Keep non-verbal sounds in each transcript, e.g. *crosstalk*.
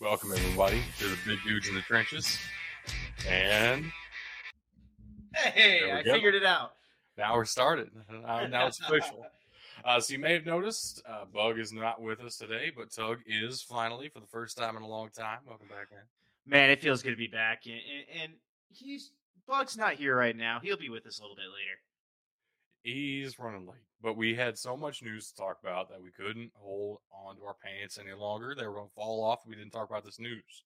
Welcome everybody to the Big Dudes in the Trenches. And Hey, I go. figured it out. now we're started. Uh, now it's official. *laughs* Uh, so you may have noticed uh, Bug is not with us today, but Tug is finally for the first time in a long time. Welcome back, man. Man, it feels good to be back, and, and, and he's Bug's not here right now. He'll be with us a little bit later. He's running late, but we had so much news to talk about that we couldn't hold on to our pants any longer. They were going to fall off. We didn't talk about this news,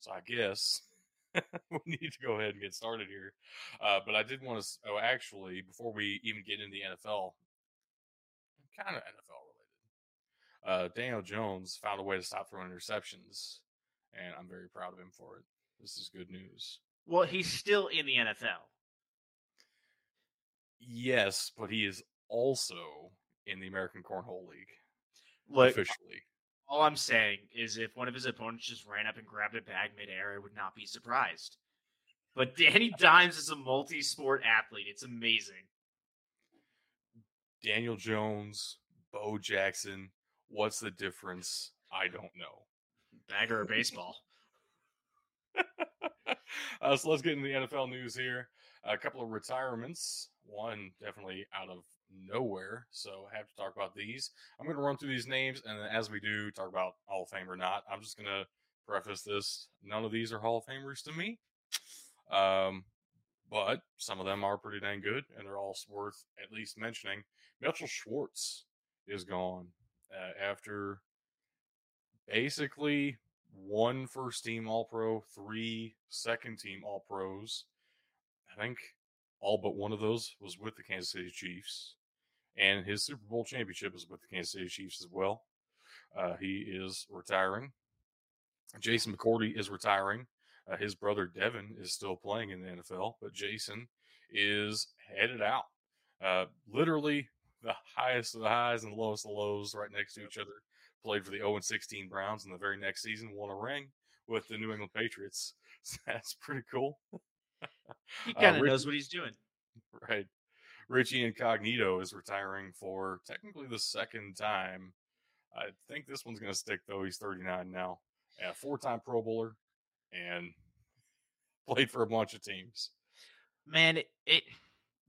so I guess *laughs* we need to go ahead and get started here. Uh, but I did want to. Oh, actually, before we even get into the NFL, kind of NFL related, uh, Daniel Jones found a way to stop throwing interceptions, and I'm very proud of him for it. This is good news. Well, he's still in the NFL. Yes, but he is also in the American Cornhole League Look, officially. all I'm saying is if one of his opponents just ran up and grabbed a bag midair, I would not be surprised. But *laughs* Danny Dimes is a multi-sport athlete. It's amazing. Daniel Jones, Bo Jackson. What's the difference? I don't know. Bagger or baseball. *laughs* uh, so let's get into the NFL news here. A couple of retirements. One definitely out of nowhere. So I have to talk about these. I'm going to run through these names, and as we do, talk about Hall of Fame or not. I'm just going to preface this. None of these are Hall of Famers to me. Um, but some of them are pretty dang good, and they're all worth at least mentioning. Mitchell Schwartz is gone uh, after basically one first team All Pro, three second team All Pros. I think all but one of those was with the Kansas City Chiefs, and his Super Bowl championship is with the Kansas City Chiefs as well. Uh, he is retiring. Jason McCourty is retiring. Uh, his brother Devin is still playing in the NFL, but Jason is headed out. Uh, literally the highest of the highs and the lowest of the lows right next to each other. Played for the 0 16 Browns, and the very next season won a ring with the New England Patriots. So *laughs* that's pretty cool. He Uh, kind of knows what he's doing. Right. Richie Incognito is retiring for technically the second time. I think this one's going to stick, though. He's 39 now. A four time Pro Bowler and played for a bunch of teams. man it, it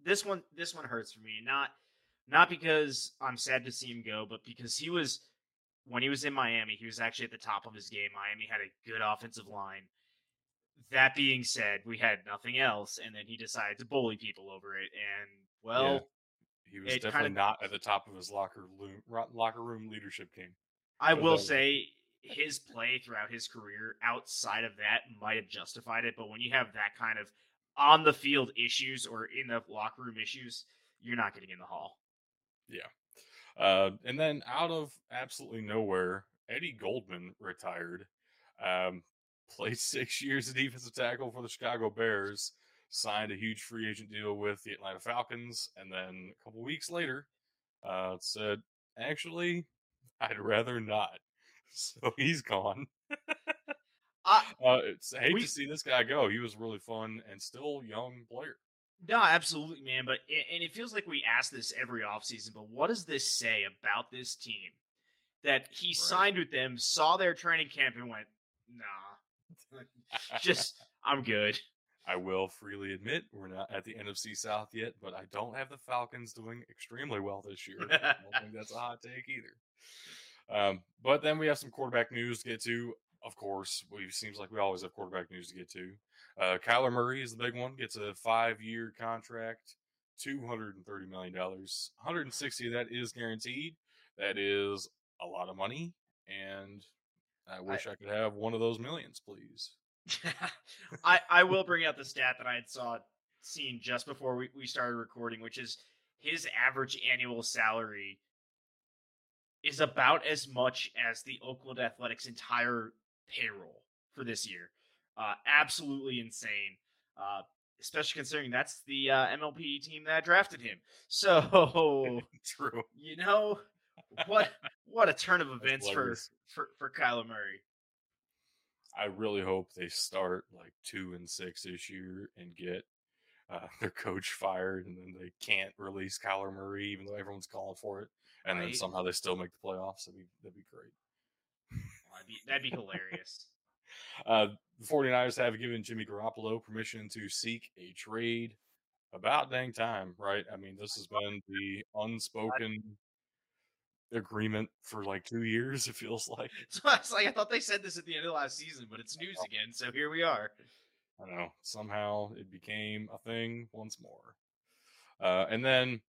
this one this one hurts for me not not because i'm sad to see him go but because he was when he was in miami he was actually at the top of his game miami had a good offensive line that being said we had nothing else and then he decided to bully people over it and well He was definitely kinda- not at the top of his locker room, locker room leadership game. i will that- say his play throughout his career outside of that might have justified it but when you have that kind of on the field issues or in the locker room issues you're not getting in the hall Yeah. Uh, and then out of absolutely nowhere, Eddie Goldman retired. Um, *laughs* played six years of defensive tackle for the Chicago Bears. Signed a huge free agent deal with the Atlanta Falcons, and then a couple weeks later, uh, said, "Actually, I'd rather not." *laughs* So he's gone. I, *laughs* Uh, it's, I hate We- to see this guy go. He was really fun and still young player. No, absolutely, man. But and it feels like we ask this every offseason, but what does this say about this team? That he Right. signed with them, saw their training camp, and went, "Nah, *laughs* just I'm good." I will freely admit we're not at the NFC South yet, but I don't have the Falcons doing extremely well this year. I don't think that's a hot take either. Um, but then we have some quarterback news to get to. Of course, we seems like we always have quarterback news to get to. Uh, Kyler Murray is the big one. Gets a five-year contract, two hundred and thirty million dollars. One hundred and sixty of that is guaranteed. That is a lot of money, and I wish I could have one of those millions, please. I I will bring out the stat that I had saw seen just before we, we started recording, which is his average annual salary is about as much as the Oakland Athletics entire payroll for this year. Uh, absolutely insane. Uh, especially considering that's the uh, MLB team that drafted him. *laughs* So *laughs* True. you know what what a turn of events for, for for Kyler Murray. I really hope they start like two and six this year and get uh, their coach fired, and then they can't release Kyler Murray, even though everyone's calling for it, and then somehow they still make the playoffs. That'd be that'd be great. That'd be, that'd be hilarious. *laughs* Uh, the 49ers have given Jimmy Garoppolo permission to seek a trade. About dang time, right? I mean, this has been the *laughs* unspoken agreement for like two years. It feels like. *laughs* So I was like, I thought they said this at the end of last season, but it's news again. So here we are. I don't know. Somehow it became a thing once more. Uh, and then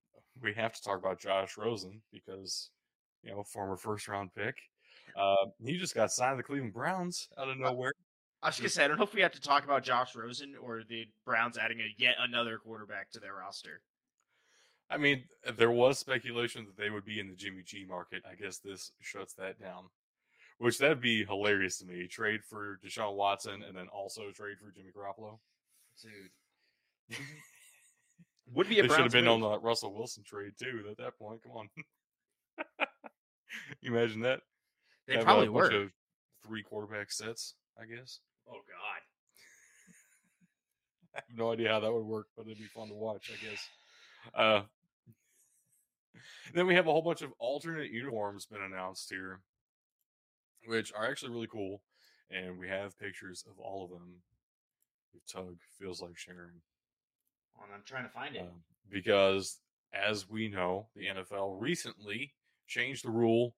we have to talk about Josh Rosen because, you know, former first round pick. Uh, he just got signed to the Cleveland Browns out of nowhere. I was gonna say, I don't know if we have to talk about Josh Rosen or the Browns adding a yet another quarterback to their roster. I mean, there was speculation that they would be in the Jimmy G market. I guess this shuts that down. Which that'd be hilarious to me. Trade for Deshaun Watson and then also trade for Jimmy Garoppolo. Dude. *laughs* *laughs* Would be a they should have been move. on the Russell Wilson trade too at that point. Come on. *laughs* you imagine that? They Have probably were. of three quarterback sets, I guess. Oh God. I have no idea how that would work, but it'd be fun to watch, I guess. Uh, *laughs* then we have a whole bunch of alternate uniforms been announced here, which are actually really cool, and we have pictures of all of them. If Tug feels like sharing, I'm trying to find it. um, because as we know, the NFL recently changed the rule.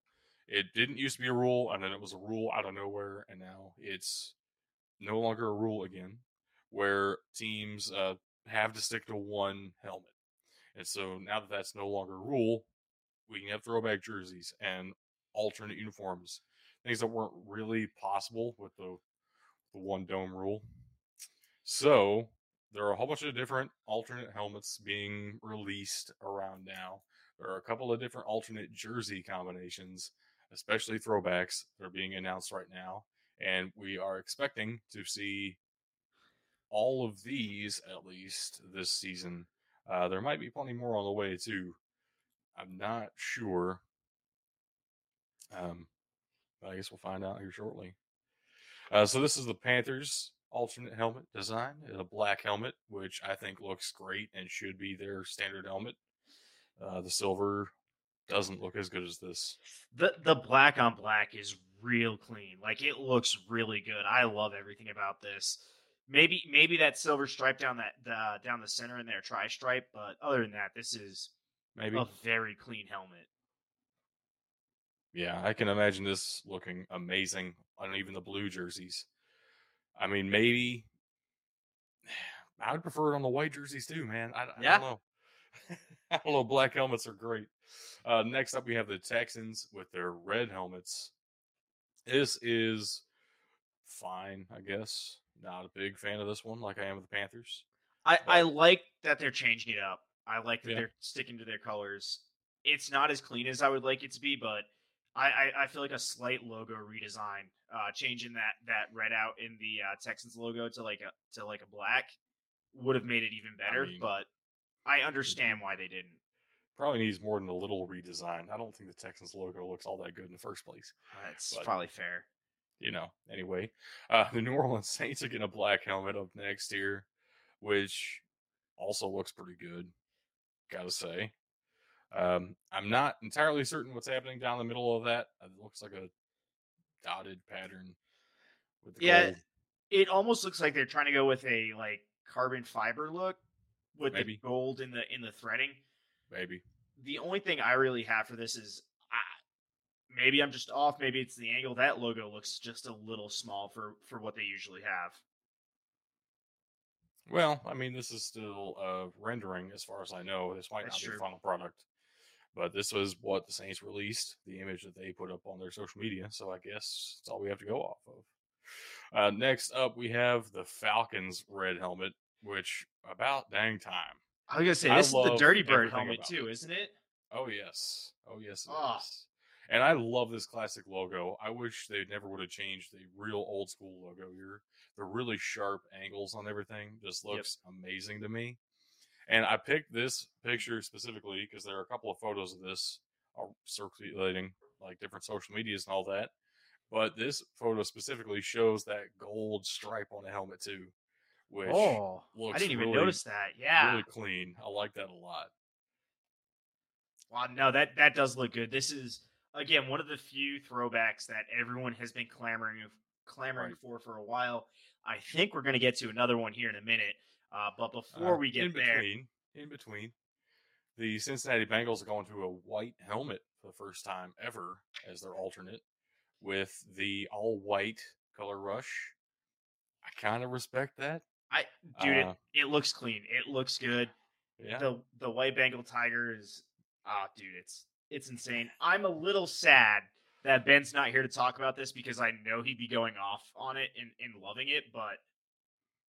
It didn't used to be a rule, and then it was a rule out of nowhere, and now it's no longer a rule again, where teams uh, have to stick to one helmet. And so now that that's no longer a rule, we can have throwback jerseys and alternate uniforms, things that weren't really possible with the the one dome rule. So there are a whole bunch of different alternate helmets being released around now. There are a couple of different alternate jersey combinations, especially throwbacks, that are being announced right now. And we are expecting to see all of these at least this season. Uh, there might be plenty more on the way too. I'm not sure. Um, but I guess we'll find out here shortly. Uh, so this is the Panthers alternate helmet design, a black helmet, which I think looks great and should be their standard helmet. Uh, the silver doesn't look as good as this. The the black on black is real clean. Like it looks really good. I love everything about this. Maybe maybe that silver stripe down that the down the center in there tri stripe, but other than that, this is Maybe. a very clean helmet. Yeah, I can imagine this looking amazing on even the blue jerseys. I mean, maybe *sighs* I would prefer it on the white jerseys too, man. I, I Yeah. don't know. *laughs* I don't know. Black helmets are great. Uh, next up, we have the Texans with their red helmets. This is fine, I guess. Not a big fan of this one, like I am with the Panthers. I, I like that they're changing it up. I like that Yeah. they're sticking to their colors. It's not as clean as I would like it to be, but I, I, I feel like a slight logo redesign, uh, changing that that red out in the uh, Texans logo to like a to like a black would have made it even better. mean- but I understand why they didn't. Probably needs more than a little redesign. I don't think the Texans logo looks all that good in the first place. That's But- probably fair. You know, anyway. Uh, the New Orleans *laughs* Saints are getting a black helmet up next year, which also looks pretty good, gotta say. Um, I'm not entirely certain what's happening down the middle of that. It looks like a dotted pattern with the Yeah, gold. It almost looks like they're trying to go with a like carbon fiber look with Maybe. the gold in the in the threading. Maybe. the only thing I really have for this is maybe I'm just off. Maybe it's the angle. That logo looks just a little small for for what they usually have. Well, I mean, this is still uh, rendering as far as I know. This might That's not be true. the final product. But this was what the Saints released, the image that they put up on their social media. So I guess that's all we have to go off of. Uh, next up, we have the Falcons red helmet, which about dang time. I was gonna say I this is the Dirty Bird helmet too, isn't it? Oh yes, oh yes, it is. And I love this classic logo. I wish they never would have changed the real old school logo here. The really sharp angles on everything just Yep. looks amazing to me. And I picked this picture specifically because there are a couple of photos of this are circulating like different social medias and all that. But this photo specifically shows that gold stripe on the helmet too, which oh, I didn't even really- notice that. Yeah. really clean. I like that a lot. Wow, no, that that does look good. This is again one of the few throwbacks that everyone has been clamoring clamoring Right. for for a while. I think we're going to get to another one here in a minute. Uh, but before Uh, we get in there, between, in between, the Cincinnati Bengals are going to a white helmet for the first time ever as their alternate with the all white color rush. I kind of respect that. I dude, Uh, it, it looks clean. It looks good. Yeah, The the white Bengal tiger is ah, dude, it's it's insane. I'm a little sad that Ben's not here to talk about this because I know he'd be going off on it and, and loving it, but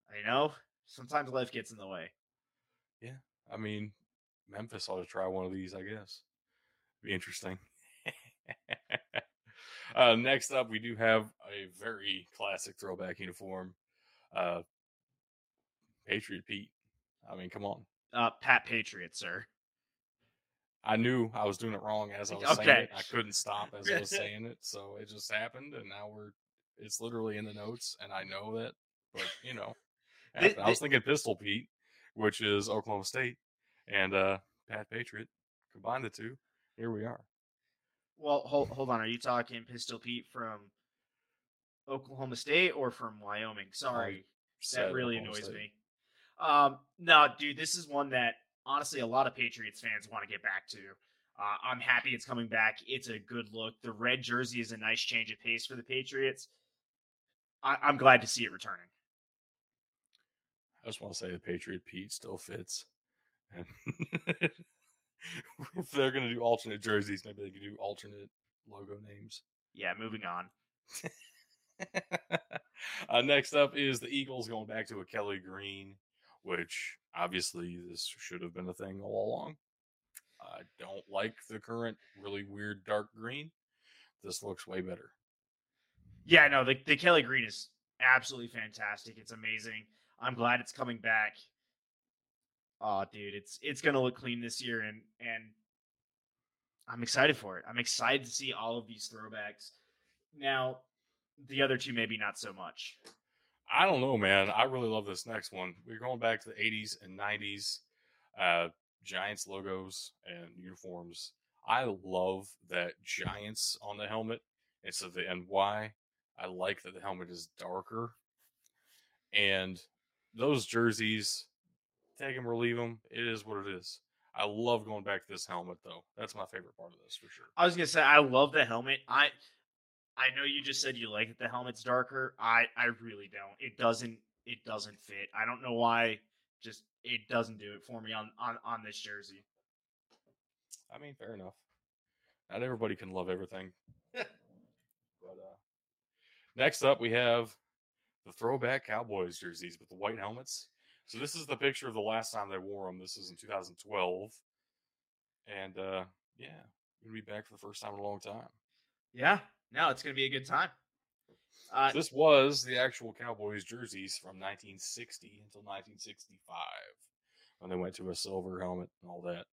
I know sometimes life gets in the way. Yeah. I mean, Memphis ought to try one of these. I guess be interesting. *laughs* uh, next up, we do have a very classic throwback uniform. Uh, Patriot Pete. I mean, come on. Uh, Pat Patriot, sir. I knew I was doing it wrong as I was saying it. I couldn't stop as I was *laughs* saying it, so it just happened, and now we're it's literally in the notes, and I know that, but you know, I was thinking Pistol Pete, which is Oklahoma State, and uh Pat Patriot. Combine the two, here we are. Well, hold hold on. Are you talking Pistol Pete from Oklahoma State or from Wyoming? Sorry, that really Oklahoma annoys State. me. Um, no, dude, this is one that honestly a lot of Patriots fans want to get back to. Uh, I'm happy it's coming back. It's a good look. The red jersey is a nice change of pace for the Patriots. I, I'm glad to see it returning. I just want to say the Patriot Pete still fits. *laughs* If they're gonna do alternate jerseys, maybe they can do alternate logo names. Yeah, moving on. *laughs* uh, next up is the Eagles going back to a Kelly Green, which obviously this should have been a thing all along. I don't like the current really weird dark green. This looks way better. Yeah, no, the, the Kelly Green is absolutely fantastic. It's amazing. I'm glad it's coming back. Oh, dude, it's it's gonna look clean this year, and and I'm excited for it. I'm excited to see all of these throwbacks. Now, the other two maybe not so much. I don't know, man. I really love this next one. We're going back to the 80s and 90s uh, Giants logos and uniforms. I love that Giants on the helmet instead of the NY. I like that the helmet is darker. And those jerseys, take them or leave them. It is what it is. I love going back to this helmet, though. That's my favorite part of this for sure. I was gonna say I love the helmet. I I know you just said you like that the helmet's darker. I I really don't. It doesn't it doesn't fit. I don't know why. Just it doesn't do it for me on on on this jersey. I mean, fair enough. Not everybody can love everything. but uh, next up, we have the throwback Cowboys jerseys with the white helmets. So this is the picture of the last time they wore them. This is in 2012, and uh, yeah, we're gonna be back for the first time in a long time. Yeah, no, it's gonna be a good time. Uh, This was the actual Cowboys jerseys from 1960 until 1965 when they went to a silver helmet and all that.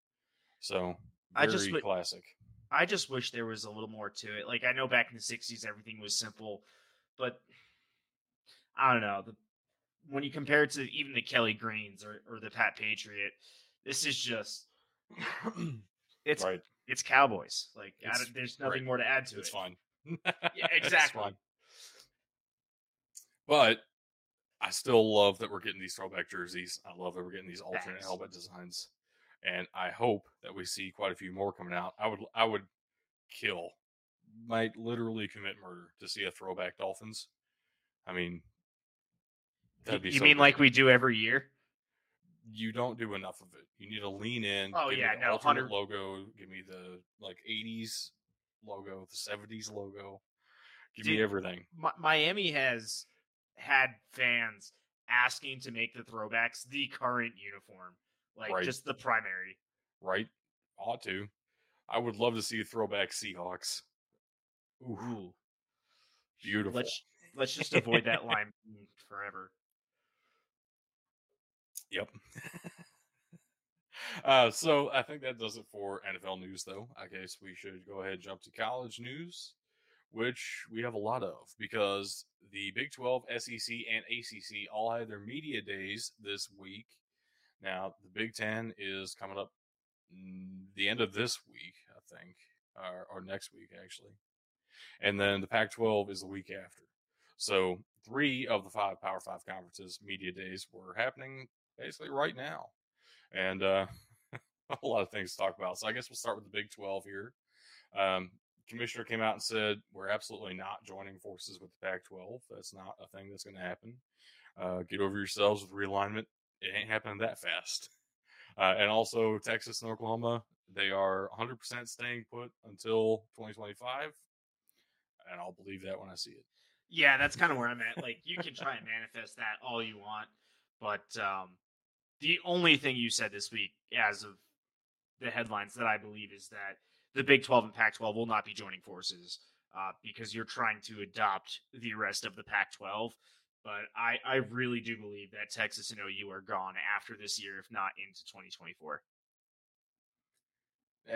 So I just classic. I just wish there was a little more to it. Like I know back in the '60s everything was simple, but I don't know. The, when you compare it to even the Kelly Greens or, or the Pat Patriot, this is just *clears throat* it's right. it's Cowboys. Like I It's- there's nothing right. more to add to It's it. It's fine. Yeah, *laughs* exactly. But I still love that we're getting these throwback jerseys. I love that we're getting these alternate helmet designs, and I hope that we see quite a few more coming out. I would, I would kill, might literally commit murder to see a throwback Dolphins. I mean, that'd be. you so mean good. like we do every year? you don't do enough of it? You need to lean in. Oh, give me yeah, the no, alternate 100 logo. Give me the like '80s logo, the '70s logo. Give Dude, me everything. Mi- Miami has had fans asking to make the throwbacks the current uniform, like Right. just the primary. right? Ought to. I would love to see a throwback Seahawks. Ooh, beautiful. Let's let's just avoid that line *laughs* forever. Yep. Uh, so I think that does it for NFL news, though. I guess we should go ahead and jump to college news, which we have a lot of because the Big 12, SEC, and ACC all had their media days this week. Now, the Big Ten is coming up the end of this week, I think, or, or next week, actually. And then the Pac 12 is the week after. So three of the five Power Five conferences media days were happening basically right now, and uh, *laughs* a lot of things to talk about. So I guess we'll start with the Big Twelve here. Um, commissioner came out and said we're absolutely not joining forces with the Pac-12. That's not a thing that's going to happen. Uh, get over yourselves with realignment. It ain't happening that fast. Uh, and also Texas and Oklahoma, they are 100% staying put until 2025, and I'll believe that when I see it. Yeah, that's kind of where I'm at. Like, you can try and manifest that all you want, but um, the only thing you said this week, as of the headlines that I believe, is that the Big 12 and Pac 12 will not be joining forces uh, because you're trying to adopt the rest of the Pac 12. But I, I really do believe that Texas and OU are gone after this year, if not into 2024.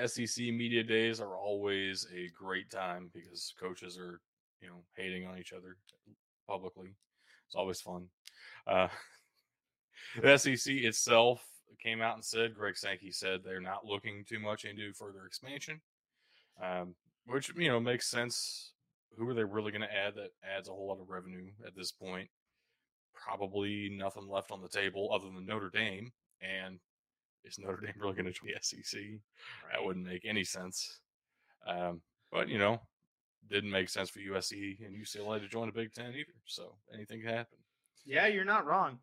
SEC media days are always a great time because coaches are, you know, hating on each other publicly. It's always fun. Uh, *laughs* the SEC itself came out and said, Greg Sankey said they're not looking too much into further expansion, um, which, you know, makes sense. Who are they really going to add that adds a whole lot of revenue at this point? Probably nothing left on the table other than Notre Dame. And is Notre Dame really going to join the SEC? That wouldn't make any sense. Um, but, you know, didn't make sense for USC and UCLA to join the Big Ten either. So anything can happen. Yeah, you're not wrong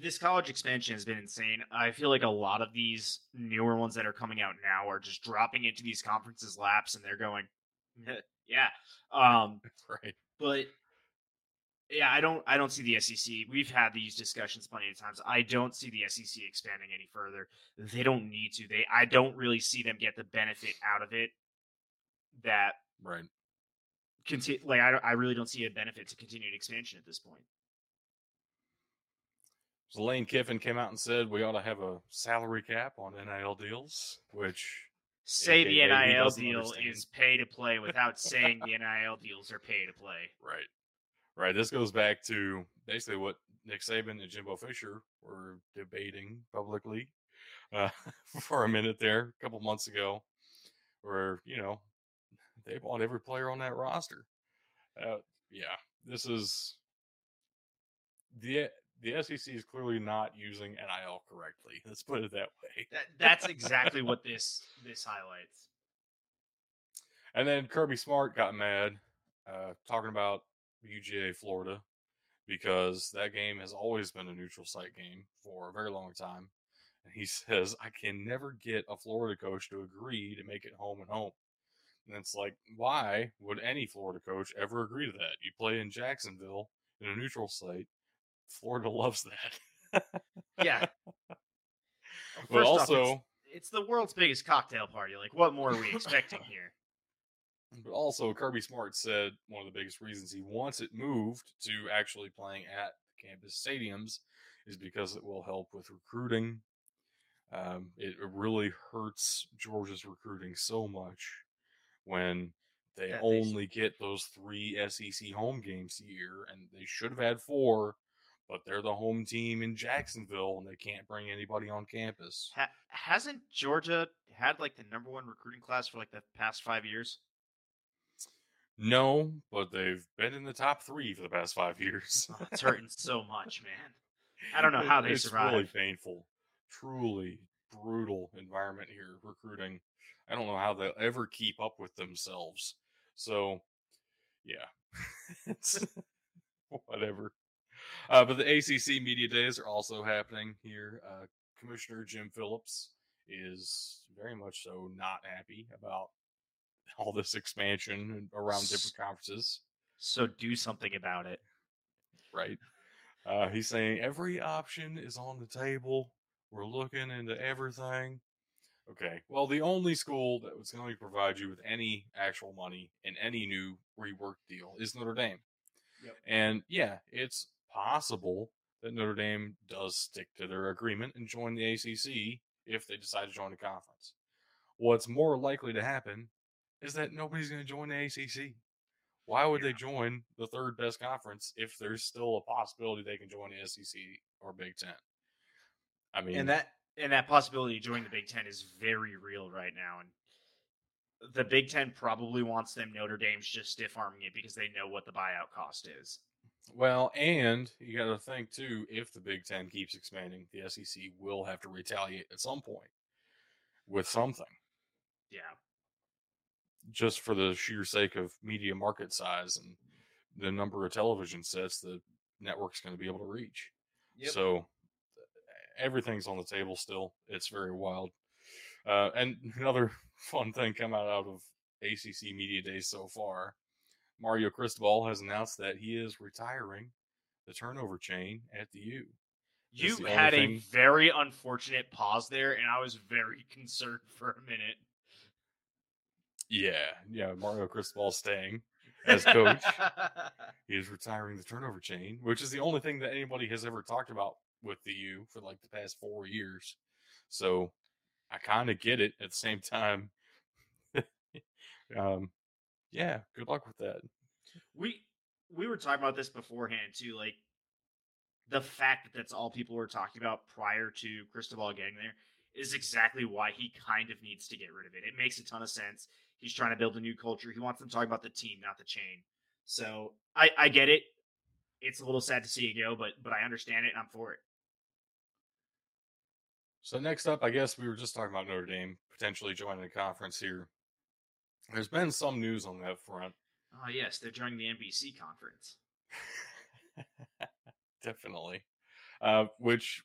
this college expansion has been insane. I feel like a lot of these newer ones that are coming out now are just dropping into these conferences laps and they're going, yeah. Um, *laughs* right. But yeah, I don't I don't see the SEC. We've had these discussions plenty of times. I don't see the SEC expanding any further. They don't need to. They I don't really see them get the benefit out of it that right. Conti- like I I really don't see a benefit to continued expansion at this point. So Lane Kiffin came out and said we ought to have a salary cap on NIL deals, which say the NIL deal understand. is pay to play without saying the NIL deals are pay to play. Right. Right. This goes back to basically what Nick Saban and Jimbo Fisher were debating publicly uh, *laughs* for a minute there a couple months ago, where, you know, they bought every player on that roster. Uh, yeah, this is the the SEC is clearly not using NIL correctly. Let's put it that way. That, that's exactly what *laughs* this this highlights. And then Kirby Smart got mad uh, talking about UGA Florida because that game has always been a neutral site game for a very long time. And he *laughs* says, I can never get a Florida coach to agree to make it home and home. And it's like, why would any Florida coach ever agree to that? You play in Jacksonville in a neutral site Florida loves that. yeah. *laughs* but also, off, it's, it's, the world's biggest cocktail party. Like, what more are we expecting *laughs* here? But also, Kirby Smart said one of the biggest reasons he wants it moved to actually playing at campus stadiums is because it will help with recruiting. Um, it, really hurts Georgia's recruiting so much when they only they... get those three SEC home games a year, and they should have had four but they're the home team in Jacksonville and they can't bring anybody on campus. Ha- hasn't Georgia had like the number one recruiting class for like the past five years? No, but they've been in the top three for the past five years. oh, it's hurting *laughs* so much, man. I don't know how they it's survive. It's really painful, truly brutal environment here recruiting. I don't know how they'll ever keep up with themselves. So, yeah, *laughs* it's *laughs* whatever. Uh, but the ACC media days are also happening here. Uh, Commissioner Jim Phillips is very much so not happy about *laughs* all this expansion around different conferences. So do something about it. Right. Uh, he's saying every option is on the table. We're looking into everything. Okay. Well, the only school that was going to provide you with any actual money in any new rework deal is Notre Dame. Yep. And yeah, it's possible that Notre Dame does stick to their agreement and join the ACC if they decide to join the conference. What's more likely to happen is that nobody's going to join the ACC. Why would they join the third best conference if there's still a possibility they can join the SEC or Big Ten? I mean, and that and that possibility of joining the Big Ten is very real right now. And the Big Ten probably wants them Notre Dame's just stiff arming it because they know what the buyout cost is. Well, and you got to think too, if the Big Ten keeps expanding, the SEC will have to retaliate at some point with something. Yeah. Just for the sheer sake of media market size and the number of television sets the network's going to be able to reach. Yep. So everything's on the table still. It's very wild. Uh, and *laughs* another fun thing come out, out of ACC Media Days so far Mario Cristobal has announced that he is retiring the turnover chain at the U. You the had a very unfortunate pause there, and I was very *laughs* concerned for a minute. Yeah, yeah, Mario Cristobal staying as coach. *laughs* he is retiring the turnover chain, which is the only thing that anybody has ever talked about with the U for like the past four years. So I kind of get it. At the same time, *laughs* um, yeah, good luck with that. we we were talking about this beforehand too, like the fact that that's all people were talking about prior to Cristobal getting there is exactly why he kind of needs to get rid of it. It makes a ton of sense. He's trying to build a new culture. He wants them talking about the team, not the chain. So I I get it. It's a little sad to see it go, but but I understand it and I'm for it. So next up, I guess we were just talking about Notre Dame potentially joining the conference here. There's been some news on that front. Oh yes, they're joining the NBC conference. *laughs* Definitely. Uh, which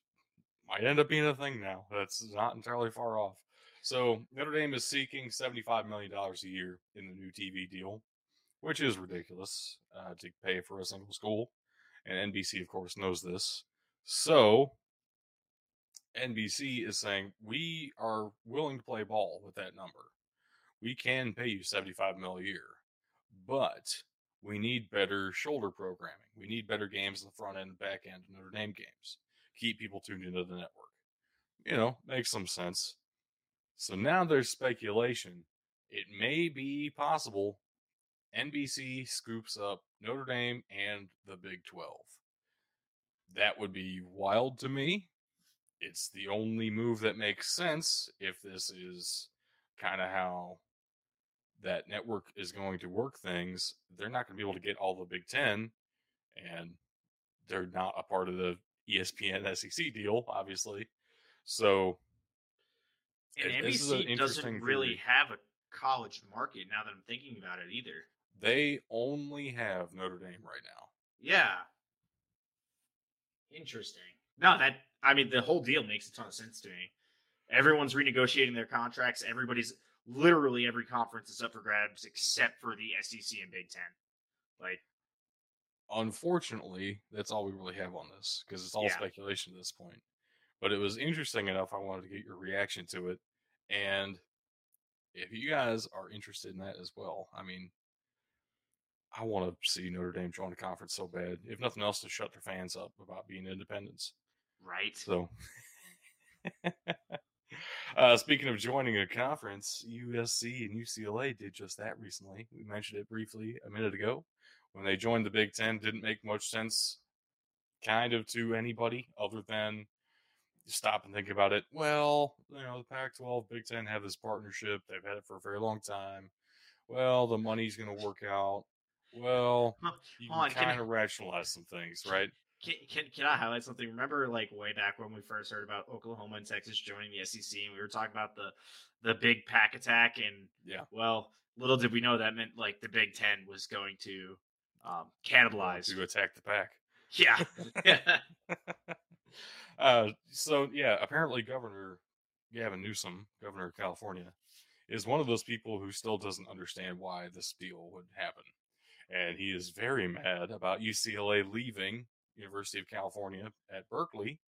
might end up being a thing now. That's not entirely far off. So Notre Dame is seeking $75 million a year in the new TV deal, which is ridiculous uh, to pay for a single school. And NBC, of course, knows this. So NBC is saying we are willing to play ball with that number. We can pay you 75 mil a year, but we need better shoulder programming. We need better games in the front end back end Notre Dame games. Keep people tuned into the network. You know, makes some sense. So now there's speculation. It may be possible NBC scoops up Notre Dame and the Big 12. That would be wild to me. It's the only move that makes sense if this is kind of how that network is going to work things. They're not going to be able to get all the Big Ten, and they're not a part of the ESPN SEC *laughs* deal, obviously. So And It- this is an NBC doesn't really theory. have a college market now that I'm thinking about it either. they only have Notre Dame right now. Yeah. Interesting. No, that I mean the whole deal makes a ton of sense to me. Everyone's renegotiating their contracts. Everybody's literally every conference is up for grabs except for the SEC and Big Ten. Like, Unfortunately, that's all we really have on this because it's all Yeah. speculation at this point. But it was interesting enough. I wanted to get your reaction to it, and if you guys are interested in that as well, I mean, I want to see Notre Dame join the conference so bad. If nothing else, to shut their fans up about being independents. right? So, *laughs* uh, speaking of joining a conference, USC and UCLA did just that recently. We mentioned it briefly a minute ago. When they joined the Big Ten, didn't make much sense, kind of to anybody other than stop and think about it. Well, you know, the Pac-12, Big Ten have this partnership. They've had it for a very long time. Well, the money's going to work out. Well, you can I- kind of rationalize some things, right? Can, can, can I highlight something? Remember, like way back when we first heard about Oklahoma and Texas joining the SEC, and we were talking about the the big pack attack, and Yeah. well, little did we know that meant like the Big Ten was going to um, cannibalize. To attack the pack. Yeah, *laughs* uh, so yeah, apparently Governor Gavin Newsom, Governor of California, is one of those people who still doesn't understand why this deal would happen, and he is very mad about UCLA leaving University of California at Berkeley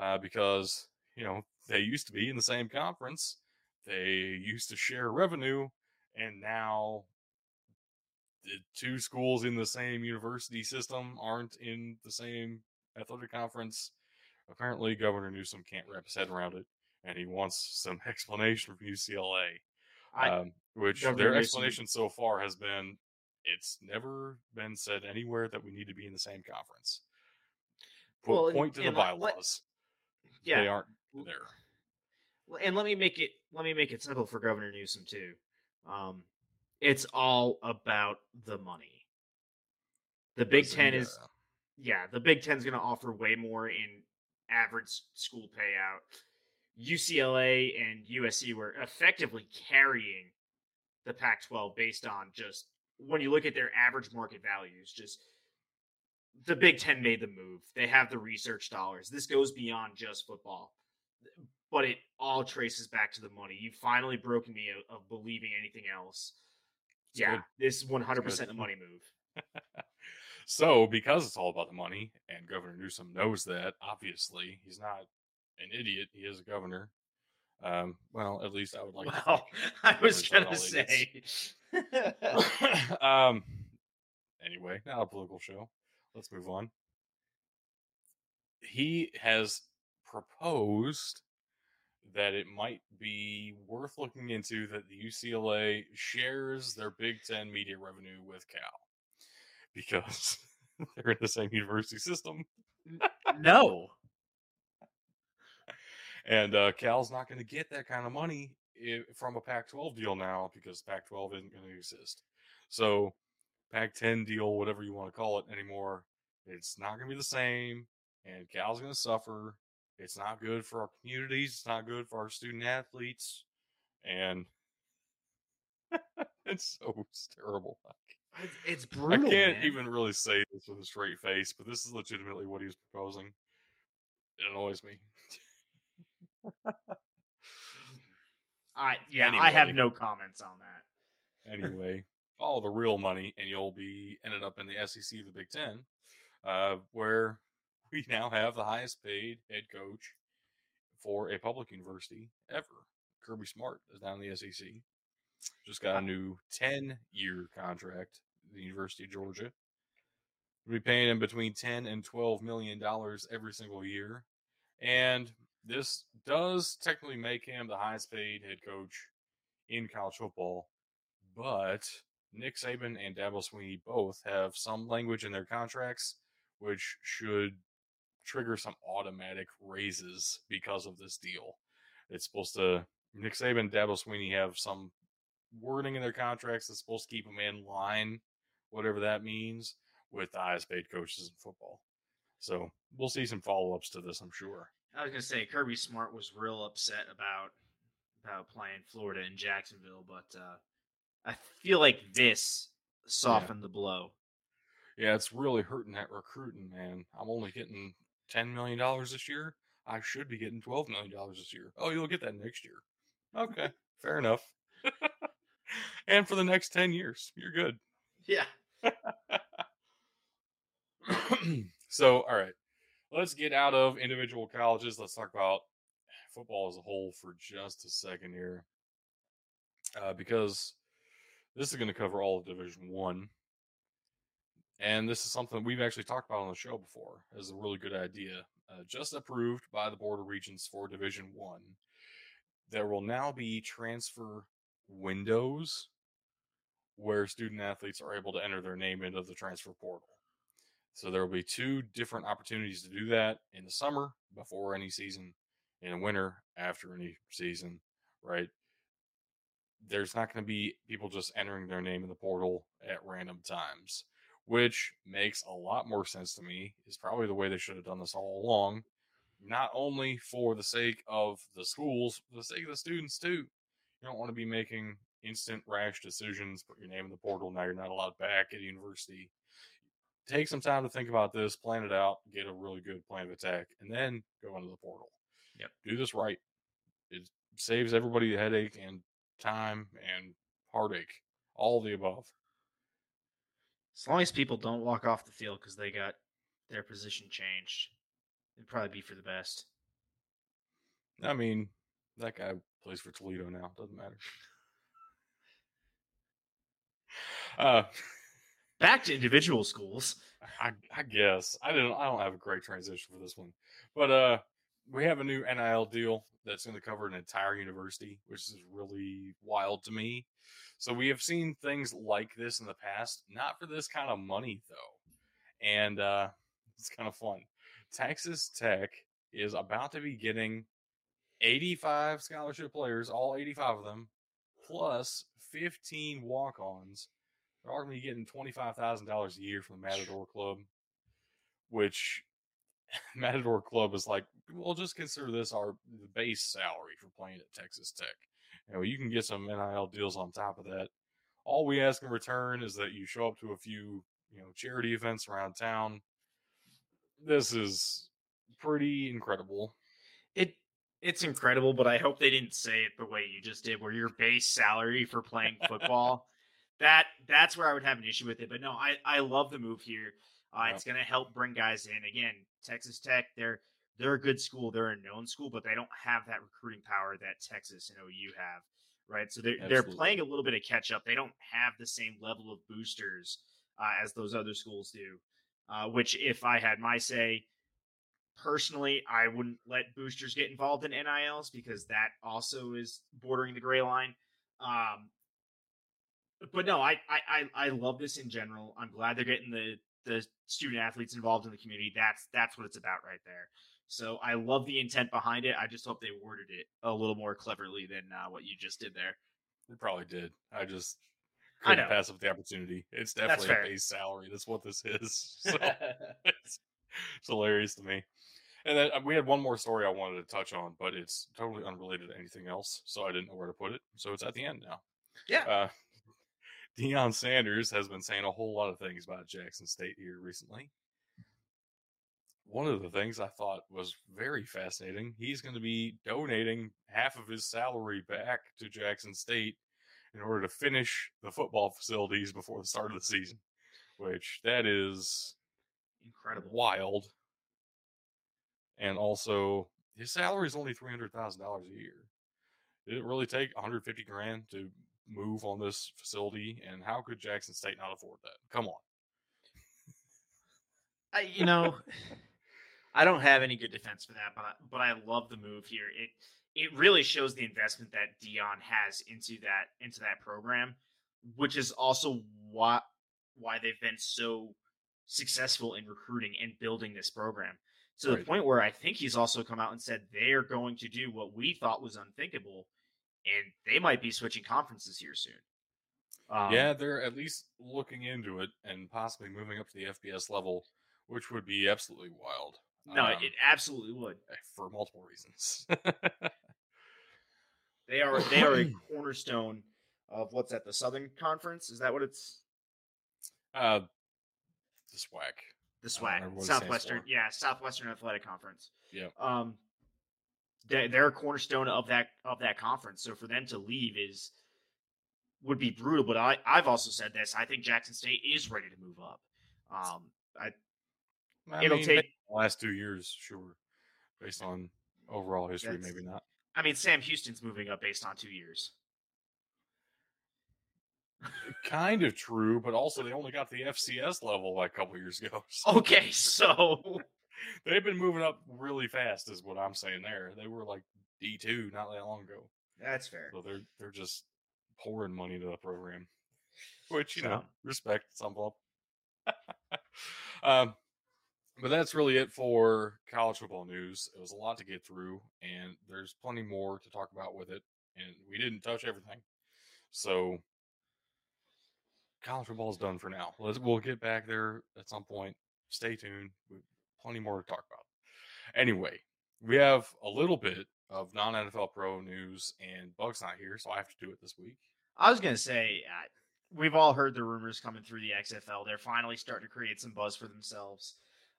uh, because you know they used to be in the same conference, they used to share revenue, and now the two schools in the same university system aren't in the same athletic conference. Apparently, Governor Newsom can't wrap his head around it, and he wants some *laughs* explanation from UCLA. I- um, which Governor their Newsom- explanation so far has been it's never been said anywhere that we need to be in the same conference. Put, Well, and- point to the and let- let- bylaws. yeah. They aren't there. and let me make it let me make it simple for Governor Newsom too. Um, it's all about the money. The Big Ten is uh, yeah, the Big Ten's going to offer way more in average school payout. UCLA and USC were effectively carrying the Pac 12 based on just when you look at their average market values, just the Big Ten made the move. They have the research dollars. This goes beyond just football, but it all traces back to the money. You've finally broken me of, of believing anything else. It's yeah, good. this is 100% good. the money move. *laughs* So, because it's all about the money, and Governor Newsom knows that, obviously, he's not an idiot. He is a governor. Um, well, at least I would like to Well, *laughs* I was gonna say. *laughs* *laughs* um, anyway, not a political show. Let's move on. He has proposed that it might be worth looking into that the UCLA shares their Big Ten media revenue with Cal because they're in the same university system, no. And uh, Cal's not going to get that kind of money i from a Pac-12 deal now because Pac-12 isn't going to exist. So, Pac-10 deal, whatever you want to call it anymore, it's not going to be the same, and Cal's going to suffer. It's not good for our communities. It's not good for our student athletes, and *laughs* it's so it's terrible. *laughs* It's, it's I can't man. even really say this with a straight face, but this is legitimately what he's proposing. It annoys me. I *laughs* yeah, I have no comments on that. anyway, follow the real money, and you'll be ended up in the SEC, the Big Ten, uh, where *laughs* we now have the highest paid head coach for a public university ever. Kirby Smart is down in the SEC. Just got a new ten-year contract. The University of Georgia. We'll be paying him between ten and twelve million dollars every single year, and this does technically make him the highest paid head coach in college football. But Nick Saban and Dabo Swinney both have some language in their contracts which should trigger some automatic raises because of this deal. It's supposed to Nick Saban and Dabo Swinney have some wording in their contracts that's supposed to keep them in line, whatever that means, with the highest paid coaches in football. So we'll see some follow ups to this, I'm sure. I was gonna say Kirby Smart was real upset about about playing Florida and Jacksonville, but uh, I feel like this softened the blow. Yeah, it's really hurting that recruiting, man. I'm only getting ten million dollars this year. I should be getting twelve million dollars this year. Oh, you'll get that next year. Okay, fair enough. *laughs* and for the next ten years, you're good. Yeah. *laughs* so, all right, let's get out of individual colleges. Let's talk about football as a whole for just a second here, uh, because this is going to cover all of Division One, and this is something we've actually talked about on the show before as a really good idea. Uh, just approved by the Board of Regents for Division One, there will now be transfer windows where student athletes are able to enter their name into the transfer portal. So there will be two different opportunities to do that in the summer before any season, in the winter after any season, right? There's not going to be people just entering their name in the portal at random times, which makes a lot more sense to me. Is probably the way they should have done this all along, not only for the sake of the schools, for the sake of the students too. You don't want to be making instant rash decisions, put your name in the portal, now you're not allowed back at university. Take some time to think about this, plan it out, get a really good plan of attack, and then go into the portal. Yep. Do this right. It saves everybody the headache and time and heartache. All the above. As long as people don't walk off the field because they got their position changed, it'd probably be for the best. I mean, that guy plays for Toledo now. Doesn't matter. *laughs* Uh, Back to individual schools. I, I guess I didn't. I don't have a great transition for this one, but uh, we have a new NIL deal that's going to cover an entire university, which is really wild to me. So we have seen things like this in the past, not for this kind of money though, and uh, it's kind of fun. Texas Tech is about to be getting 85 scholarship players, all 85 of them, plus 15 walk-ons. They're all going to be getting $25,000 a year from the Matador Club, which *laughs* Matador Club is like, we'll just consider this our the base salary for playing at Texas Tech. You know, you can get some NIL deals on top of that. All we ask in return is that you show up to a few, you know, charity events around town. This is pretty incredible. It it's incredible, but I hope they didn't say it the way you just did, where your base salary for playing *laughs* football. That that's where I would have an issue with it. But no, I I love the move here. Uh. It's going to help bring guys in. Again, Texas Tech, they're they're a good school, they're a known school, but they don't have that recruiting power that Texas and OU have, right? So they're Absolutely. they're playing a little bit of catch up. They don't have the same level of boosters uh, as those other schools do. Uh, which, if I had my say, personally, I wouldn't let boosters get involved in NILs because that also is bordering the gray line. Um, but no, I, I I love this in general. I'm glad they're getting the the student athletes involved in the community. That's that's what it's about right there. So I love the intent behind it. I just hope they worded it a little more cleverly than uh, what you just did there. They probably did. I just couldn't pass up the opportunity. It's definitely a base salary. That's what this is. *laughs* So *laughs* it's, it's hilarious to me. And then uh, we had one more story I wanted to touch on, but it's totally unrelated to anything else, so I didn't know where to put it. So it's at the end now. Yeah. Uh, Deion Sanders has been saying a whole lot of things about Jackson State here recently. One of the things I thought was very fascinating, he's going to be donating half of his salary back to Jackson State in order to finish the football facilities before the start of the season, which that is incredible, wild. And also, his salary is only three hundred thousand dollars a year. Did it really take one hundred fifty grand to move on this facility? And how could Jackson State not afford that? Come on. I, you know, I don't have any good defense for that, but I, but I love the move here. It it really shows the investment that Deion has into that into that program, which is also why why they've been so successful in recruiting and building this program to right. the point where I think he's also come out and said they're going to do what we thought was unthinkable, and they might be switching conferences here soon. Um, yeah, they're at least looking into it and possibly moving up to the FBS level, which would be absolutely wild. No, um, it absolutely would eh, for multiple reasons. *laughs* they are they are a *clears throat* cornerstone of what's at The Southern Conference? Is that what it's? Uh, the SWAC. The SWAC, Southwestern, yeah, Southwestern Athletic Conference. Yeah. Um, they're a cornerstone of that of that conference. So for them to leave is would be brutal. But I I've also said this. I think Jackson State is ready to move up. Um, I, I it'll mean, take last two years, sure, based on overall history, maybe not. I mean, Sam Houston's moving up based on two years kind of true, but also they only got the FCS level like a couple years ago. *laughs* So. Okay, so *laughs* they've been moving up really fast, is what I'm saying. There, they were like D two not that long ago. That's fair. So they're they're just pouring money into the program, which you so. know respect some *laughs* um, but that's really it for college football news. It was a lot to get through, and there's plenty more to talk about with it. And we didn't touch everything, so college football is done for now. Let's we'll get back there at some point. Stay tuned. We plenty more to talk about. Anyway, we have a little bit of non NFL pro news, and Bug's not here, so I have to do it this week. I was gonna say uh, we've all heard the rumors coming through the XFL. They're finally starting to create some buzz for themselves,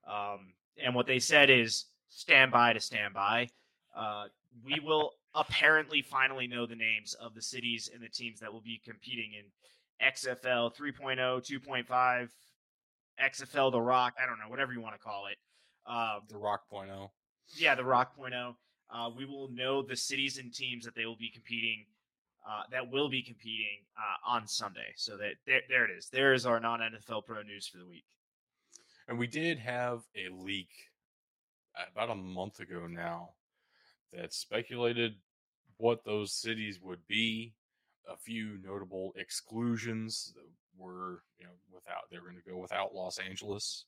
um, and what they said is stand by to stand by. Uh, we will *laughs* apparently finally know the names of the cities and the teams that will be competing in XFL 3.0, 2.5, XFL The Rock, I don't know, whatever you want to call it. Uh, the Rock point oh. Yeah, the Rock point oh. Uh, we will know the cities and teams that they will be competing, uh, that will be competing uh, on Sunday. So that there, there it is. There is our non NFL pro news for the week. And we did have a leak about a month ago now that speculated what those cities would be a few notable exclusions that were, you know, without they were going to go without Los Angeles.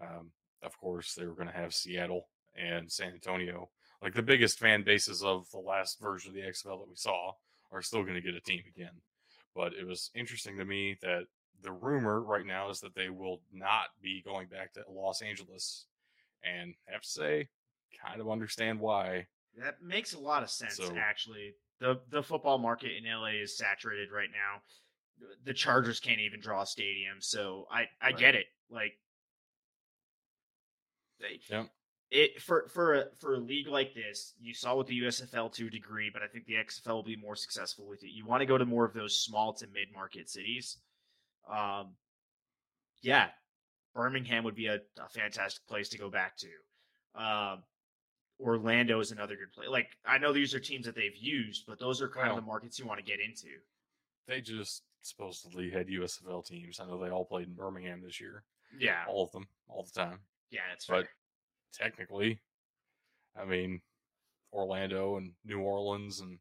Um, of course, they were going to have Seattle and San Antonio. Like the biggest fan bases of the last version of the XFL that we saw are still going to get a team again. But it was interesting to me that the rumor right now is that they will not be going back to Los Angeles. And I have to say, kind of understand why. That makes a lot of sense, So- actually. The the football market in LA is saturated right now. The Chargers can't even draw a stadium, so I I Right. get it. Like, Yep. it for for a, for a league like this, you saw with the USFL to a degree, but I think the XFL will be more successful with it. You want to go to more of those small to mid market cities. Um, yeah, Birmingham would be a, a fantastic place to go back to. Um, Orlando is another good place. Like I know these are teams that they've used, but those are kind of the markets you want to get into. They just supposedly had USFL teams. I know they all played in Birmingham this year. Yeah, All of them, all the time. Yeah, that's fair. But technically, I mean, Orlando and New Orleans and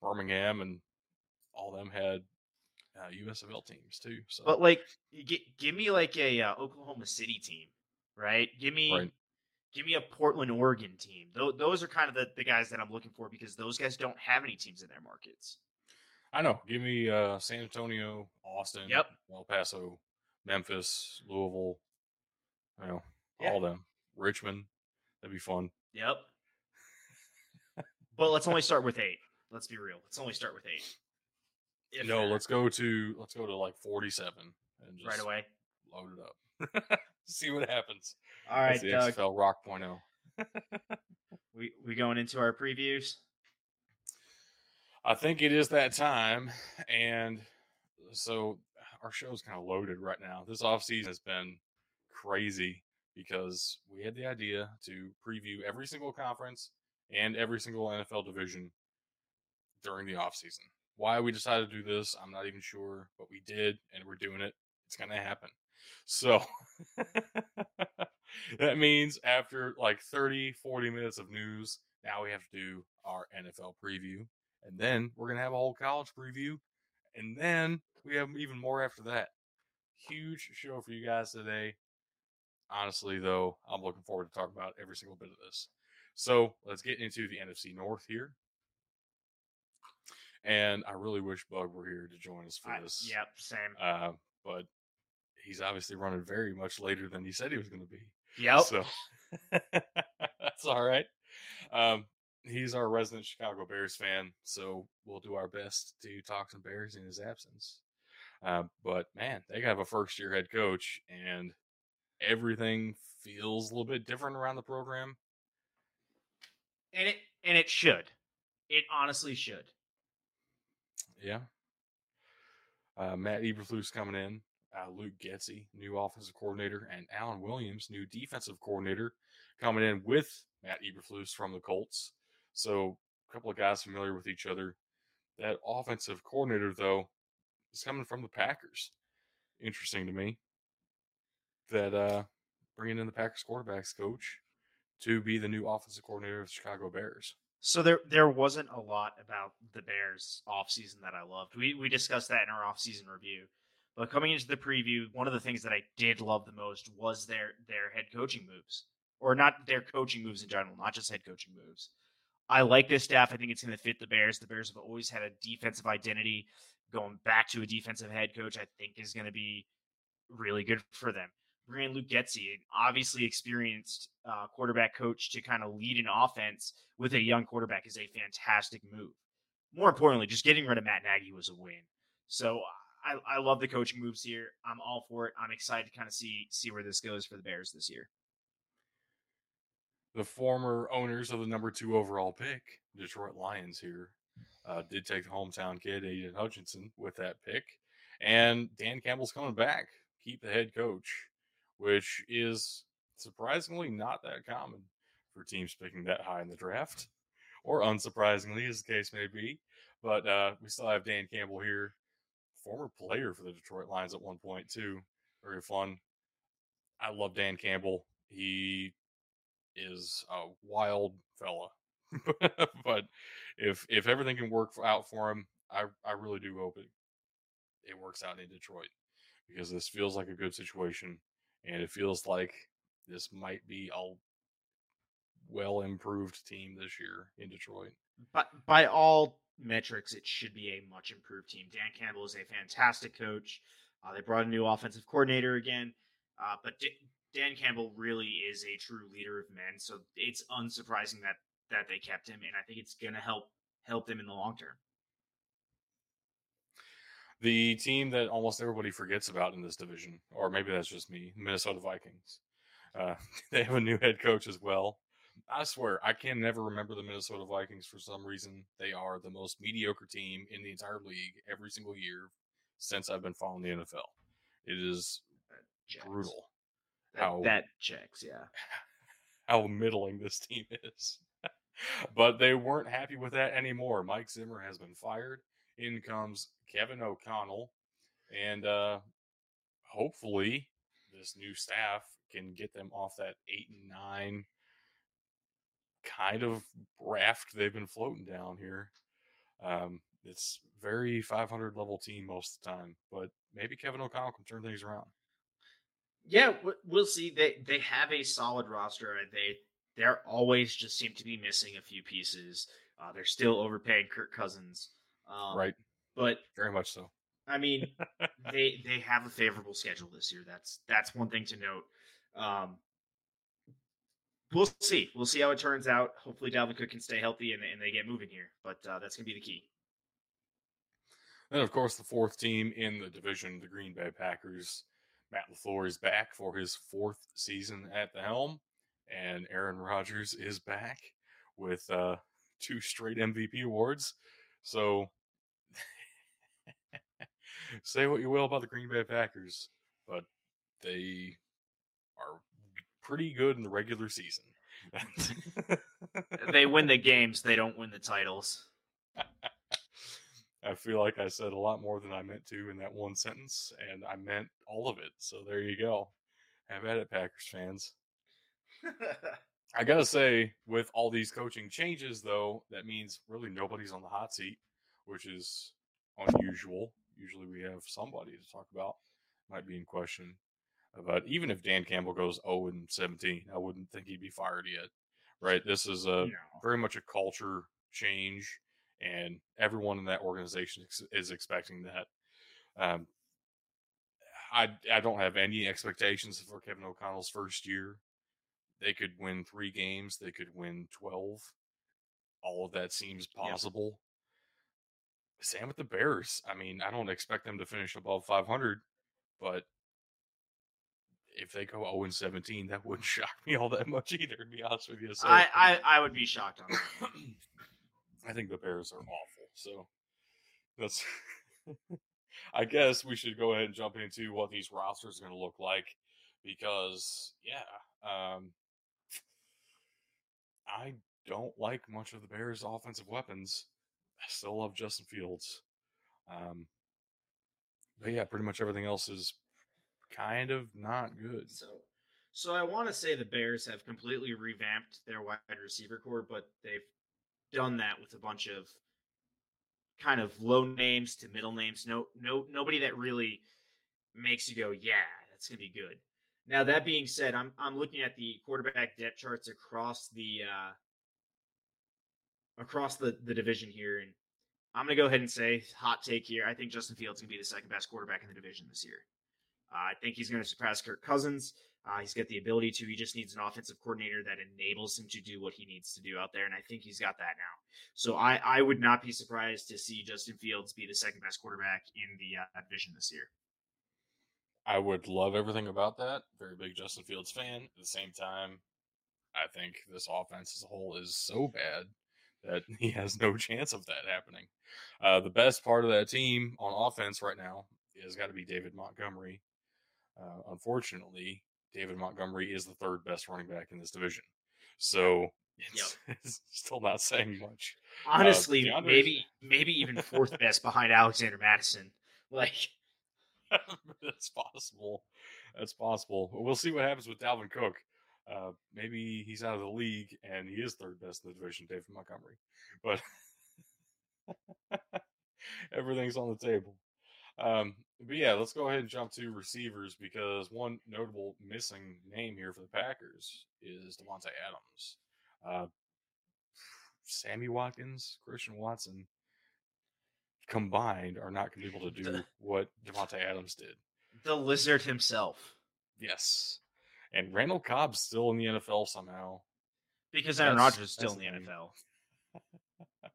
Birmingham and all them had uh, USFL teams too. So, But like, g- give me like a uh, Oklahoma City team, right? Give me, Right. give me a Portland, Oregon team. Th- those are kind of the, the guys that I'm looking for because those guys don't have any teams in their markets. I know. Give me uh, San Antonio, Austin, Yep. El Paso, Memphis, Louisville. You know, Yeah. all them. Richmond. That'd be fun. Yep. but let's only start with eight. Let's be real. Let's only start with eight. If no, that, let's go to let's go to like forty-seven and just right away. load it up. *laughs* See what happens. All right, That's the Doug. XFL Rock oh. Point *laughs* We we going into our previews. I think it is that time, and so our show's kind of loaded right now. This off season has been crazy because we had the idea to preview every single conference and every single NFL division during the off season. Why we decided to do this, I'm not even sure, but we did, and we're doing it. It's going to happen. So *laughs* that means after like 30, 40 minutes of news, now we have to do our NFL preview. And then we're going to have a whole college preview. And then we have even more after that. Huge show for you guys today. Honestly, though, I'm looking forward to talking about every single bit of this. So let's get into the NFC North here. And I really wish Bug were here to join us for I- this. yep, same. Uh, but he's obviously running very much later than he said he was going to be. Yep. So *laughs* that's all right. Um, he's our resident Chicago Bears fan, so we'll do our best to talk some Bears in his absence. Uh, but man, they have a first year head coach, and everything feels a little bit different around the program. and it and it should. It honestly should. Yeah. Uh, Matt Eberflus coming in. Uh, Luke Getsy, new offensive coordinator, and Alan Williams, new defensive coordinator, coming in with Matt Eberflus from the Colts. So a couple of guys familiar with each other. That offensive coordinator, though, is coming from the Packers. Interesting to me that uh, bringing in the Packers quarterbacks coach to be the new offensive coordinator of the Chicago Bears. So there there wasn't a lot about the Bears offseason that I loved. We we discussed that in our offseason review. But coming into the preview, one of the things that I did love the most was their their head coaching moves. Or not their coaching moves in general, not just head coaching moves. I like this staff. I think it's going to fit the Bears. The Bears have always had a defensive identity. Going back to a defensive head coach, I think is going to be really good for them. In Luke Getsy, an obviously experienced uh, quarterback coach to kind of lead an offense with a young quarterback is a fantastic move. More importantly, just getting rid of Matt Nagy was a win. So I, I love the coaching moves here. I'm all for it. I'm excited to kind of see see where this goes for the Bears this year. the former owners of the number two overall pick, Detroit Lions here, uh, did take the hometown kid, Aiden Hutchinson, with that pick. And Dan Campbell's coming back, keep the head coach, which is surprisingly not that common for teams picking that high in the draft, *laughs* or unsurprisingly, as the case may be. But uh, we still have Dan Campbell here, former player for the Detroit Lions at one point, too. Very fun. I love Dan Campbell. He is a wild fella. *laughs* but if if everything can work out for him, I I really do hope it it works out in Detroit because this feels like a good situation and it feels like this might be a well improved team this year in Detroit. But by all metrics, it should be a much improved team. Dan Campbell is a fantastic coach. Uh, they brought a new offensive coordinator again, uh, but D- Dan Campbell really is a true leader of men. So it's unsurprising that that they kept him, and I think it's going to help help them in the long term. The team that almost everybody forgets about in this division, or maybe that's just me, Minnesota Vikings. Uh, *laughs* they have a new head coach as well. I swear, I can never remember the Minnesota Vikings for some reason. They are the most mediocre team in the entire league every single year since I've been following the NFL. It is brutal. That, how that checks, yeah. *laughs* How middling this team is. *laughs* but they weren't happy with that anymore. Mike Zimmer has been fired. In comes Kevin O'Connell, and uh, hopefully this new staff can get them off that eight and nine kind of raft they've been floating down here. Um, it's very 500 level team most of the time, but maybe Kevin O'Connell can turn things around. Yeah, we'll see. They they have a solid roster. They they're always just seem to be missing a few pieces. Uh, they're still overpaying Kirk Cousins, um, right? But very much so. I mean, *laughs* they they have a favorable schedule this year. That's that's one thing to note. Um, we'll see. We'll see how it turns out. Hopefully, Dalvin Cook can stay healthy and, and they get moving here. But uh, that's going to be the key. And of course, the fourth team in the division, the Green Bay Packers. Matt LaFleur is back for his fourth season at the helm, and Aaron Rodgers is back with uh, two straight MVP awards. So, say what you will about the Green Bay Packers, but they are pretty good in the regular season. they win the *laughs* games, they don't win the titles. I feel like I said a lot more than I meant to in that one sentence, and I meant all of it. So there you go. Have at it, Packers fans. *laughs* I gotta say, with all these coaching changes, though, that means really nobody's on the hot seat, which is unusual. Usually we have somebody to talk about. Might be in question. But even if Dan Campbell goes 0 and 17, I wouldn't think he'd be fired yet. Right? This is a very much a culture change, and everyone in that organization is expecting that. Um, I I don't have any expectations for Kevin O'Connell's first year. They could win three games. They could win twelve. All of that seems possible. Same with the Bears. I mean, I don't expect them to finish above 500, but if they go 0 and 17, that *laughs* wouldn't shock me all that much either, to be honest with you. So I, I, I would be shocked on that. *clears throat* I think the Bears are awful. So that's *laughs* I guess we should go ahead and jump into what these rosters are going to look like because yeah, um I don't like much of the Bears offensive weapons. I still love Justin Fields. Um but yeah, pretty much everything else is kind of not good. So, so I want to say the Bears have completely revamped their wide receiver core, but they've done that with a bunch of kind of low names to middle names. No, no, nobody that really makes you go, yeah, that's gonna be good. Now that being said, I'm I'm looking at the quarterback depth charts across the uh, across the the division here, and I'm gonna go ahead and say hot take here. I think Justin Fields gonna be the second best quarterback in the division this year. Uh, I think he's going to surpass Kirk Cousins. Uh, he's got the ability to. He just needs an offensive coordinator that enables him to do what he needs to do out there, and I think he's got that now. So I, I would not be surprised to see Justin Fields be the second best quarterback in the uh, division this year. I would love everything about that. Very big Justin Fields fan. At the same time, I think this offense as a whole is so bad that *laughs* he has no chance of that happening. Uh, the best part of that team on offense right now has got to be David Montgomery. Uh, unfortunately, David Montgomery is the third best running back in this division. So it's, yep. *laughs* it's still not saying much. Uh, Honestly, uh, maybe maybe even fourth best behind Alexander Mattison. *laughs* Like *laughs* that's possible. That's possible. We'll see what happens with Dalvin Cook. Uh, maybe he's out of the league and he is third best in the division, David Montgomery. But *laughs* everything's on the table. Um, but yeah, let's go ahead and jump to receivers because one notable missing name here for the Packers is Davante Adams. Uh, Sammy Watkins, Christian Watson combined are not going to be able to do what Davante Adams did. The lizard himself. Yes. And Randall Cobb's still in the NFL somehow. Because Aaron Rodgers is still in the the. NFL. *laughs*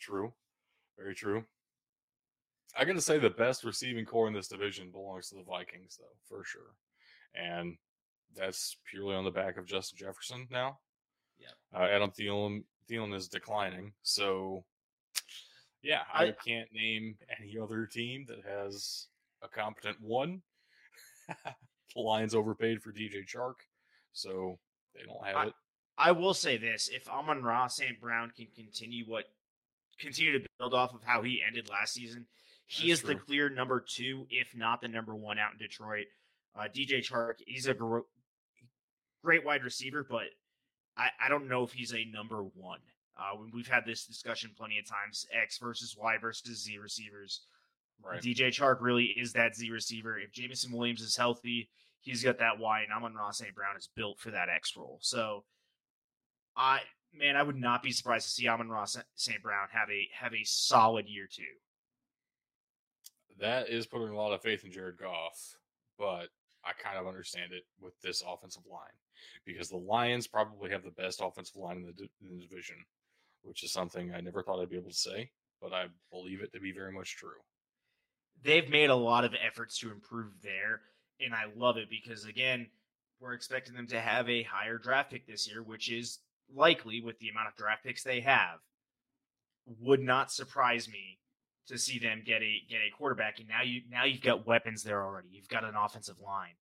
True. Very true. I got to say the best receiving core in this division belongs to the Vikings, though, for sure. And that's purely on the back of Justin Jefferson now. Yeah. Uh, Adam Thielen, Thielen is declining. So, yeah, I, I- can't name any other team that has a competent one. *laughs* the Lions overpaid for DJ Chark, so they don't have I- it. I will say this: if Amon-Ra St. Brown can continue what continue to build off of how he ended last season, he That's is the clear number two, if not the number one, out in Detroit. Uh, DJ Chark, he's a gro- great wide receiver, but I, I don't know if he's a number one. Uh, we've had this discussion plenty of times: X versus Y versus Z receivers. Right. DJ Chark really is that Z receiver. If Jameson Williams is healthy, he's got that Y, and Amon-Ra St. Brown is built for that X role. So, I man, I would not be surprised to see Amon-Ra St. Brown have a have a solid year two. That is putting a lot of faith in Jared Goff, but I kind of understand it with this offensive line because the Lions probably have the best offensive line in the, in the division, which is something I never thought I'd be able to say, but I believe it to be very much true. They've made a lot of efforts to improve there, and I love it because again, we're expecting them to have a higher draft pick this year, which is likely with the amount of draft picks they have. Would not surprise me to see them get a get a quarterback, and now you now you've got weapons there already. You've got an offensive line.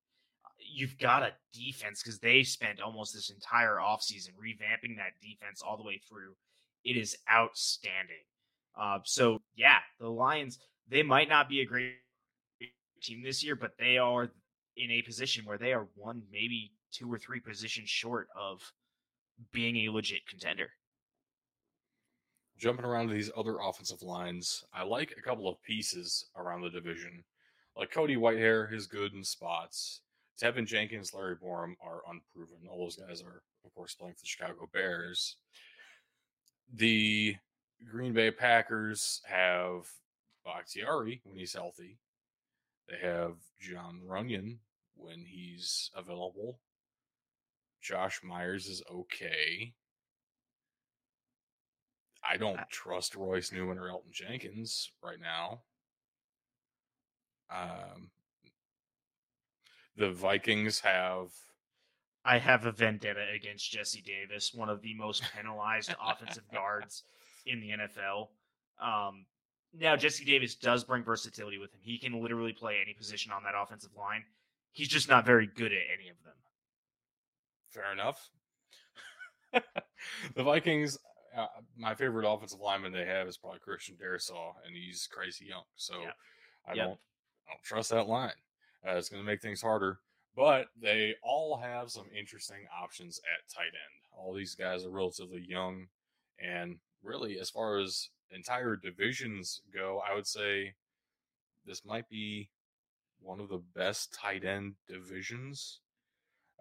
You've got a defense because they spent almost this entire offseason revamping that defense all the way through. It is outstanding. Uh, so yeah, the Lions they might not be a great team this year, but they are in a position where they are one, maybe two or three positions short of being a legit contender. Jumping around to these other offensive lines, I like a couple of pieces around the division. Like Cody Whitehair is good in spots. Teven Jenkins, Larry Borom are unproven. All those guys are, of course, playing for the Chicago Bears. The Green Bay Packers have Bakhtiari when he's healthy. They have Jon Runyan when he's available. Josh Myers is okay. I don't trust Royce Newman or Elgton Jenkins right now. Um, the Vikings have I have a vendetta against Jesse Davis, one of the most penalized offensive *laughs* guards in the NFL. Um, now, Jesse Davis does bring versatility with him. He can literally play any position on that offensive line. He's just not very good at any of them. fair enough. *laughs* the Vikings, uh, my favorite offensive lineman they have is probably Christian Darrisaw, and he's crazy young. So. I Yep. don't, I don't trust that line. Uh, it's going to make things harder. But they all have some interesting options at tight end. All these guys are relatively young, and really, as far as entire divisions go, I would say this might be one of the best tight end divisions.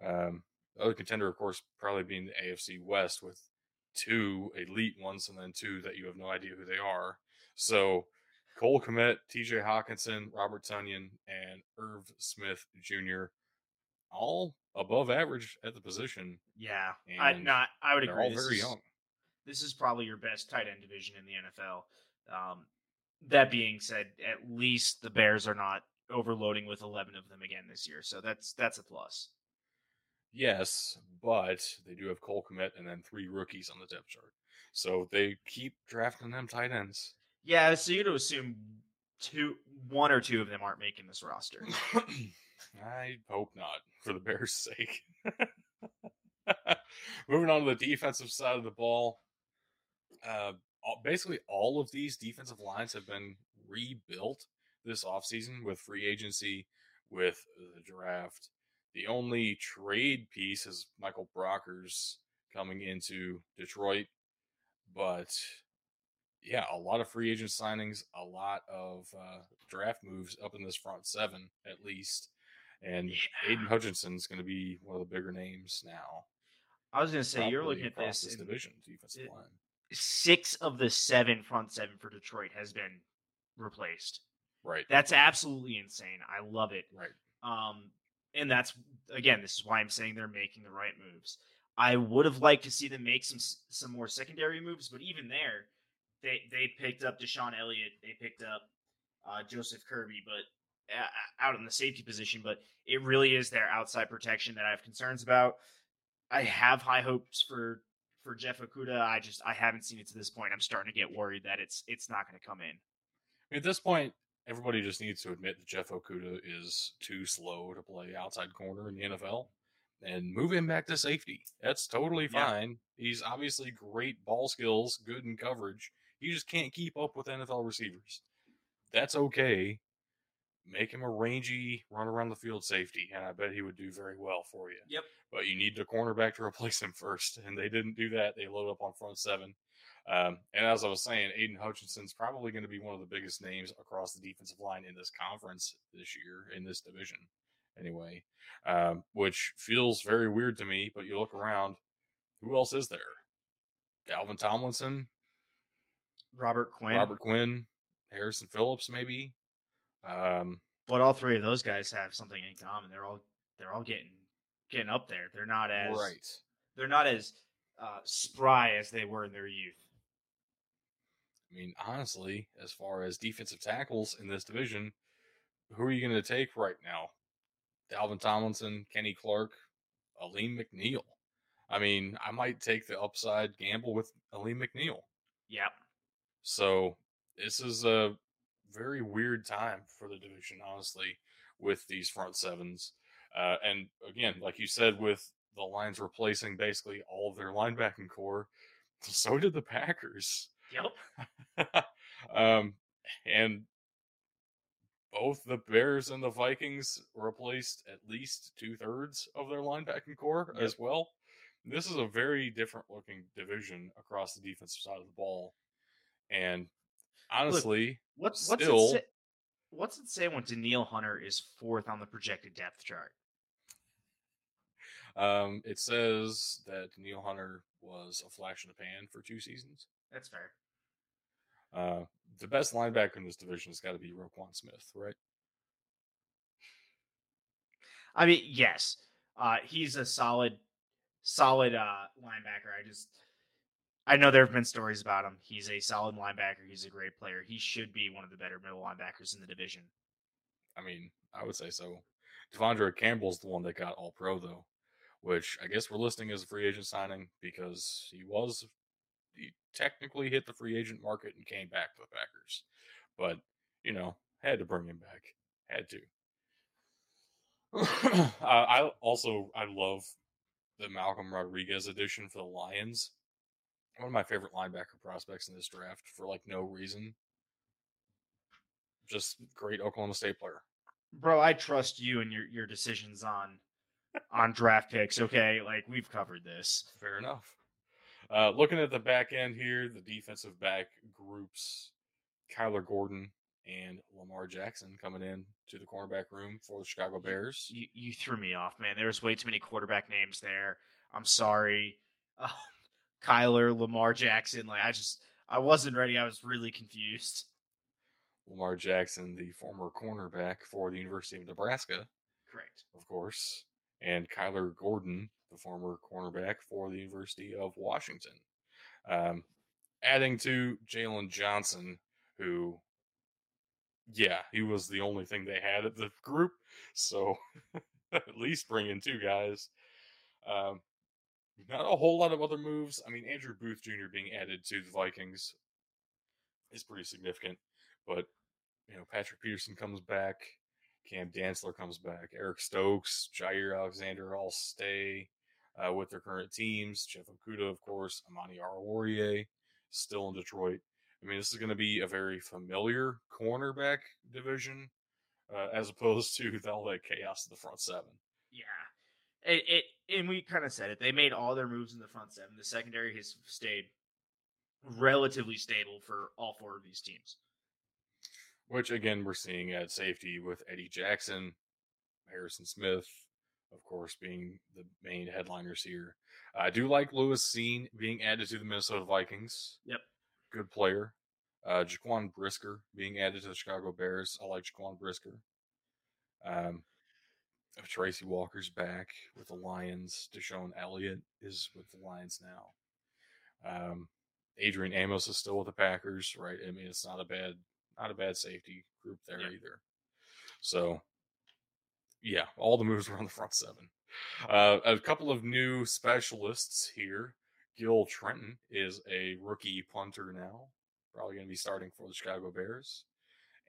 Um, the other contender, of course, probably being the AFC West with two elite ones and then two that you have no idea who they are. So Cole Kmet, TJ Hockenson, Robert Tonyan, and Irv Smith Jr. all above average at the position. Yeah, I not. I would agree. all This very is- young. This is probably your best tight end division in the NFL. Um, that being said, at least the Bears are not overloading with eleven of them again this year, so that's that's a plus. Yes, but they do have Cole Kmet and then three rookies on the depth chart. So they keep drafting them tight ends. Yeah, so you'd assume two, one or two of them aren't making this roster. *clears throat* I hope not, for the Bears' sake. *laughs* Moving on to the defensive side of the ball, uh, basically all of these defensive lines have been rebuilt this offseason with free agency, with the draft. The only trade piece is Michael Brockers coming into Detroit, but yeah, a lot of free agent signings, a lot of uh, draft moves up in this front seven at least. And Yeah. Aiden Hutchinson's going to be one of the bigger names now. I was gonna say you're looking at across this. division defensive it- line. Six of the seven front seven for Detroit has been replaced. Right. That's absolutely insane. I love it. Right. Um, and that's again, this is why I'm saying they're making the right moves. I would have liked to see them make some some more secondary moves, but even there, they they picked up DeShon Elliott, they picked up uh, Joseph Kirby, but out in the safety position. But it really is their outside protection that I have concerns about. I have high hopes for for Jeff Okudah. I just I haven't seen it to this point. I'm starting to get worried that it's it's not going to come in. At this point, everybody just needs to admit that Jeff Okudah is too slow to play outside corner in the NFL and move him back to safety. That's totally Yeah. fine. He's obviously great ball skills, good in coverage. He just can't keep up with NFL receivers. That's okay. Make him a rangy, run around the field safety, and I bet he would do very well for you. Yep. But you need the cornerback to *laughs* replace him first, and they didn't do that. They load up on front seven. Um, and as I was saying, Aiden Hutchinson's probably going to be one of the biggest names across the defensive line in this conference this year, in this division, anyway, um, which feels very weird to me. But you look around, who else is there? Dalvin Tomlinson, Robert Quinn, Robert Quinn, Harrison Phillips, maybe. Um, but all three of those guys have something in common. They're all they're all getting getting up there. They're not as right. they're not as uh, spry as they were in their youth. I mean, honestly, as far as defensive tackles in this division, who are you going to take right now? Dalvin Tomlinson, Kenny Clark, Alim McNeill. I mean, I might take the upside gamble with Alim McNeill. Yep. So this is a very weird time for the division, honestly, with these front sevens. Uh, and again, like you said, with the lines replacing basically all of their linebacking core, so did the Packers. Yep. *laughs* um, and both the Bears and the Vikings replaced at least two thirds of their linebacking core Yep. as well. This is a very different looking division across the defensive side of the ball. And honestly, What's what's Still- it say, what's it say when Danielle Hunter is fourth on the projected depth chart? um, it says that Neil Hunter was a flash in the pan for two seasons. That's fair. Uh, the best linebacker in this division has got to be Roquan Smith, right? I mean, yes, uh, he's a solid, solid uh, linebacker. I just, I know there have been stories about him. He's a solid linebacker. He's a great player. He should be one of the better middle linebackers in the division. I mean, I would say so. De'Vondre Campbell's the one that got All Pro though, which I guess we're listing as a free agent signing because he was he technically hit the free agent market and came back to the Packers, but you know had to bring him back, had to. *clears throat* I also I love the Malcolm Rodriguez edition for the Lions. One of my favorite linebacker prospects in this draft for like no reason. Just great Oklahoma State player. Bro, I trust you and your your decisions on on draft picks. Okay, like we've covered this. Fair enough. Uh, looking at the back end here, the defensive back groups, Kyler Gordon and Lamar Jackson coming in to the cornerback room for the Chicago Bears. You you threw me off, man. There's way too many quarterback names there. I'm sorry. Uh, *laughs* Kyler, Lamar Jackson. Like I just I wasn't ready. I was really confused. Lamar Jackson, the former cornerback for the University of Nebraska, Correct. of course, and Kyler Gordon, the former cornerback for the University of Washington. Um, adding to Jaylon Johnson, who, yeah, he was the only thing they had at the group. So *laughs* at least bring in two guys. Um, not a whole lot of other moves. I mean, Andrew Booth Jr. being added to the Vikings is pretty significant. But, you know, Patrick Peterson comes back. Cam Dantzler comes back. Eric Stokes, Jaire Alexander all stay uh, with their current teams. Jeff Okudah, of course, Amani Oruwariye still in Detroit. I mean, this is going to be a very familiar cornerback division uh, as opposed to *laughs* all that chaos in the front seven. Yeah. It, it and we kind of said it. They made all their moves in the front seven. The secondary has stayed relatively stable for all four of these teams. Which again we're seeing at safety with Eddie Jackson, Harrison Smith, of course, being the main headliners here. I do like Lewis Cine being added to the Minnesota Vikings. Yep. Good player. Uh, Jaquan Brisker being added to the Chicago Bears. I like Jaquan Brisker. Um, Tracy Walker's back with the Lions. DeShon Elliott is with the Lions now. Um, Adrian Amos is still with the Packers, right? I mean, it's not a bad, not a bad safety group there Yeah. either. So, yeah, all the moves were on the front seven. Uh, a couple of new specialists here. Gil Trenton is a rookie punter now, probably going to be starting for the Chicago Bears.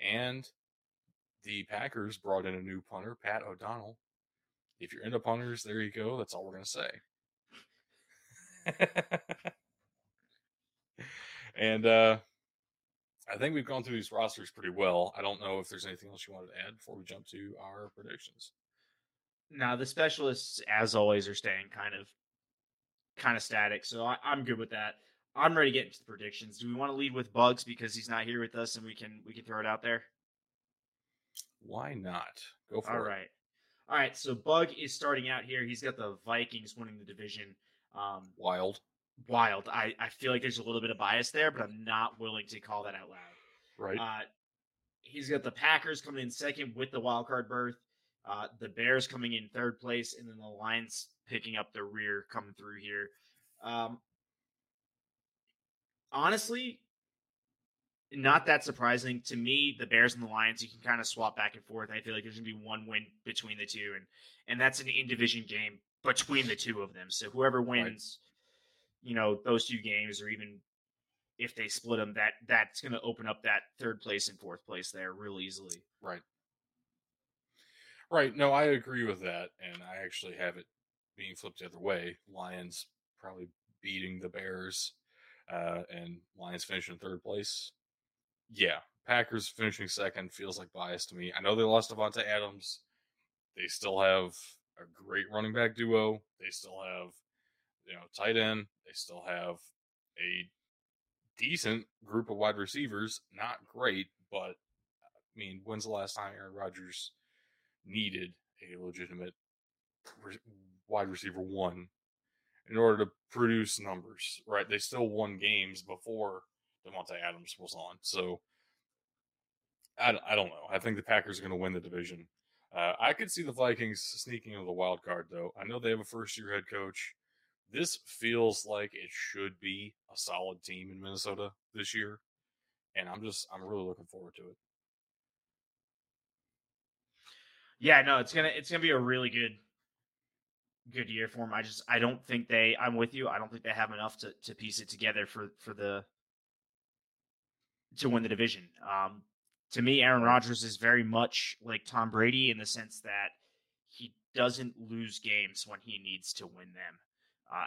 And the Packers brought in a new punter, Pat O'Donnell. If you're into punters, there you go. That's all we're going to say. *laughs* and uh, I think we've gone through these rosters pretty well. I don't know if there's anything else you wanted to add before we jump to our predictions. Now the specialists, as always, are staying kind of kind of static, so I, I'm good with that. I'm ready to get into the predictions. Do we want to lead with Bugs because he's not here with us and we can we can throw it out there? Why not? Go for All it. right. All right, so Bug is starting out here. He's got the Vikings winning the division. Um, Wild. wild. I, I feel like there's a little bit of bias there, but I'm not willing to call that out loud. Right. Uh, he's got the Packers coming in second with the wild card berth, uh, the Bears coming in third place, and then the Lions picking up the rear coming through here. Um, honestly, not that surprising to me. The Bears and the Lions, you can kind of swap back and forth. I feel like there's gonna be one win between the two, and and that's an in division game between the two of them. So whoever wins, you know, those two games, or even if they split them, that that's going to open up that third place and fourth place there real easily. Right. Right. No, I agree with that. And I actually have it being flipped the other way. Lions probably beating the Bears uh, and Lions finishing third place. Yeah. Packers finishing second feels like bias to me. I know they lost Davante Adams. They still have a great running back duo. They still have, you know, tight end. They still have a decent group of wide receivers. Not great, but I mean, when's the last time Aaron Rodgers needed a legitimate re- wide receiver one in order to produce numbers? Right? They still won games before Davante Adams was on. So I, I don't know. I think the Packers are going to win the division. Uh, I could see the Vikings sneaking into the wild card, though. I know they have a first year head coach. This feels like it should be a solid team in Minnesota this year. And I'm just, I'm really looking forward to it. Yeah, no, it's gonna it's gonna be a really good good year for them. I just I don't think they. I'm with you. I don't think they have enough to to piece it together for for the to win the division. Um, to me, Aaron Rodgers is very much like Tom Brady in the sense that he doesn't lose games when he needs to win them, uh,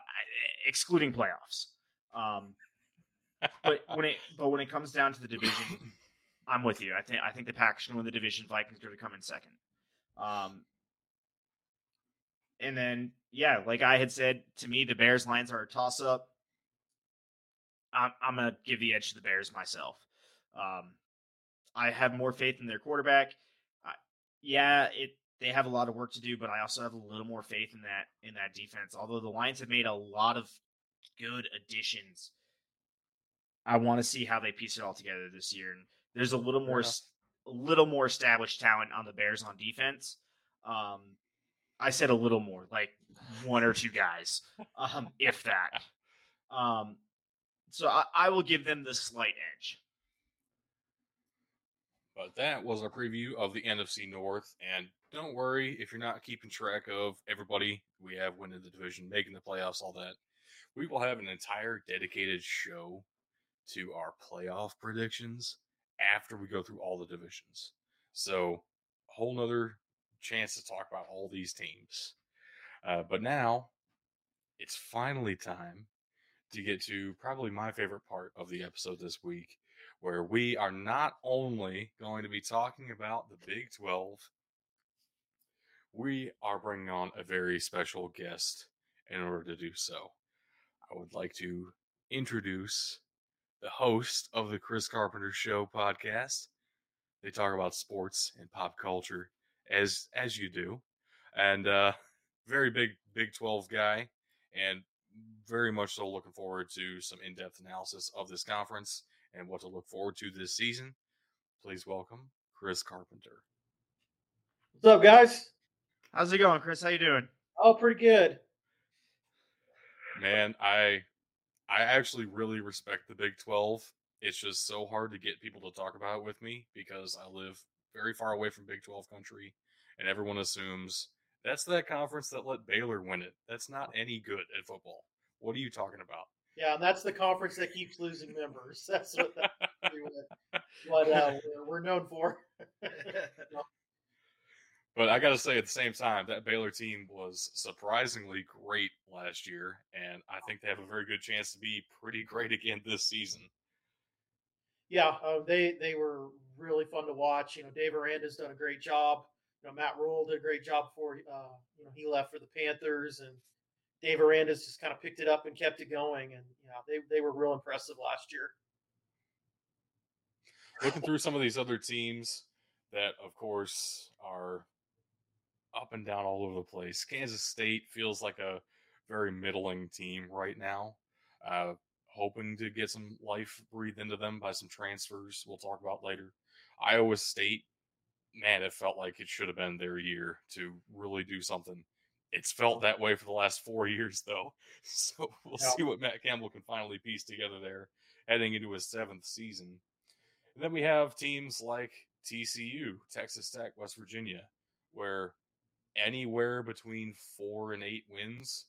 excluding playoffs. Um, but when it but when it comes down to the division, I'm with you. I think I think the Packers can win the division. Vikings are going to come in second. Um, and then yeah, like I had said, to me the Bears Lions are a toss up. I'm I'm gonna give the edge to the Bears myself. Um, I have more faith in their quarterback. I, yeah, it they have a lot of work to do, but I also have a little more faith in that in that defense. Although the Lions have made a lot of good additions, I want to see how they piece it all together this year. And there's a little more Yeah. a little more established talent on the Bears on defense. Um, I said a little more, like one or two guys, um, if that. *laughs* Um, so I, I will give them the slight edge. But that was our preview of the NFC North. And don't worry if you're not keeping track of everybody we have winning the division, making the playoffs, all that. We will have an entire dedicated show to our playoff predictions after we go through all the divisions. So, a whole nother chance to talk about all these teams. Uh, but now, it's finally time to get to probably my favorite part of the episode this week where we are not only going to be talking about the Big 12, we are bringing on a very special guest in order to do so. I would like to introduce the host of the Chris Carpenter Show podcast. They talk about sports and pop culture as as you do. And uh *laughs* very big Big 12 guy, and very much so looking forward to some in depth analysis of this conference and what to look forward to this season. Please welcome Chris Carpenter. What's up, guys? How's it going, Chris? How you doing? Oh, pretty good. Man, I I actually really respect the Big 12. It's just so hard to get people to talk about it with me because I live very far away from Big 12 country and everyone assumes that's that conference that let Baylor win it. That's not any good at football. What are you talking about? Yeah, and that's the conference that keeps losing members. *laughs* That's what, that, what uh, *laughs* we're known for. *laughs* but I got to say, at the same time, that Baylor team was surprisingly great last year, and I think they have a very good chance to be pretty great again this season. Yeah, uh, they they were really fun to watch. You know, Dave Aranda's done a great job. You know, Matt Rhule did a great job before uh, you know he left for the Panthers, and Dave Aranda's just kind of picked it up and kept it going. And you know, they they were real impressive last year. Looking through some of these other teams that, of course, are up and down all over the place. Kansas State feels like a very middling team right now. Uh, hoping to get some life breathed into them by some transfers we'll talk about later. Iowa State, man, it felt like it should have been their year to really do something. It's felt that way for the last four years, though. *laughs* So we'll yeah. see what Matt Campbell can finally piece together there heading into his seventh season. And then we have teams like TCU, Texas Tech, West Virginia, where anywhere between four and eight wins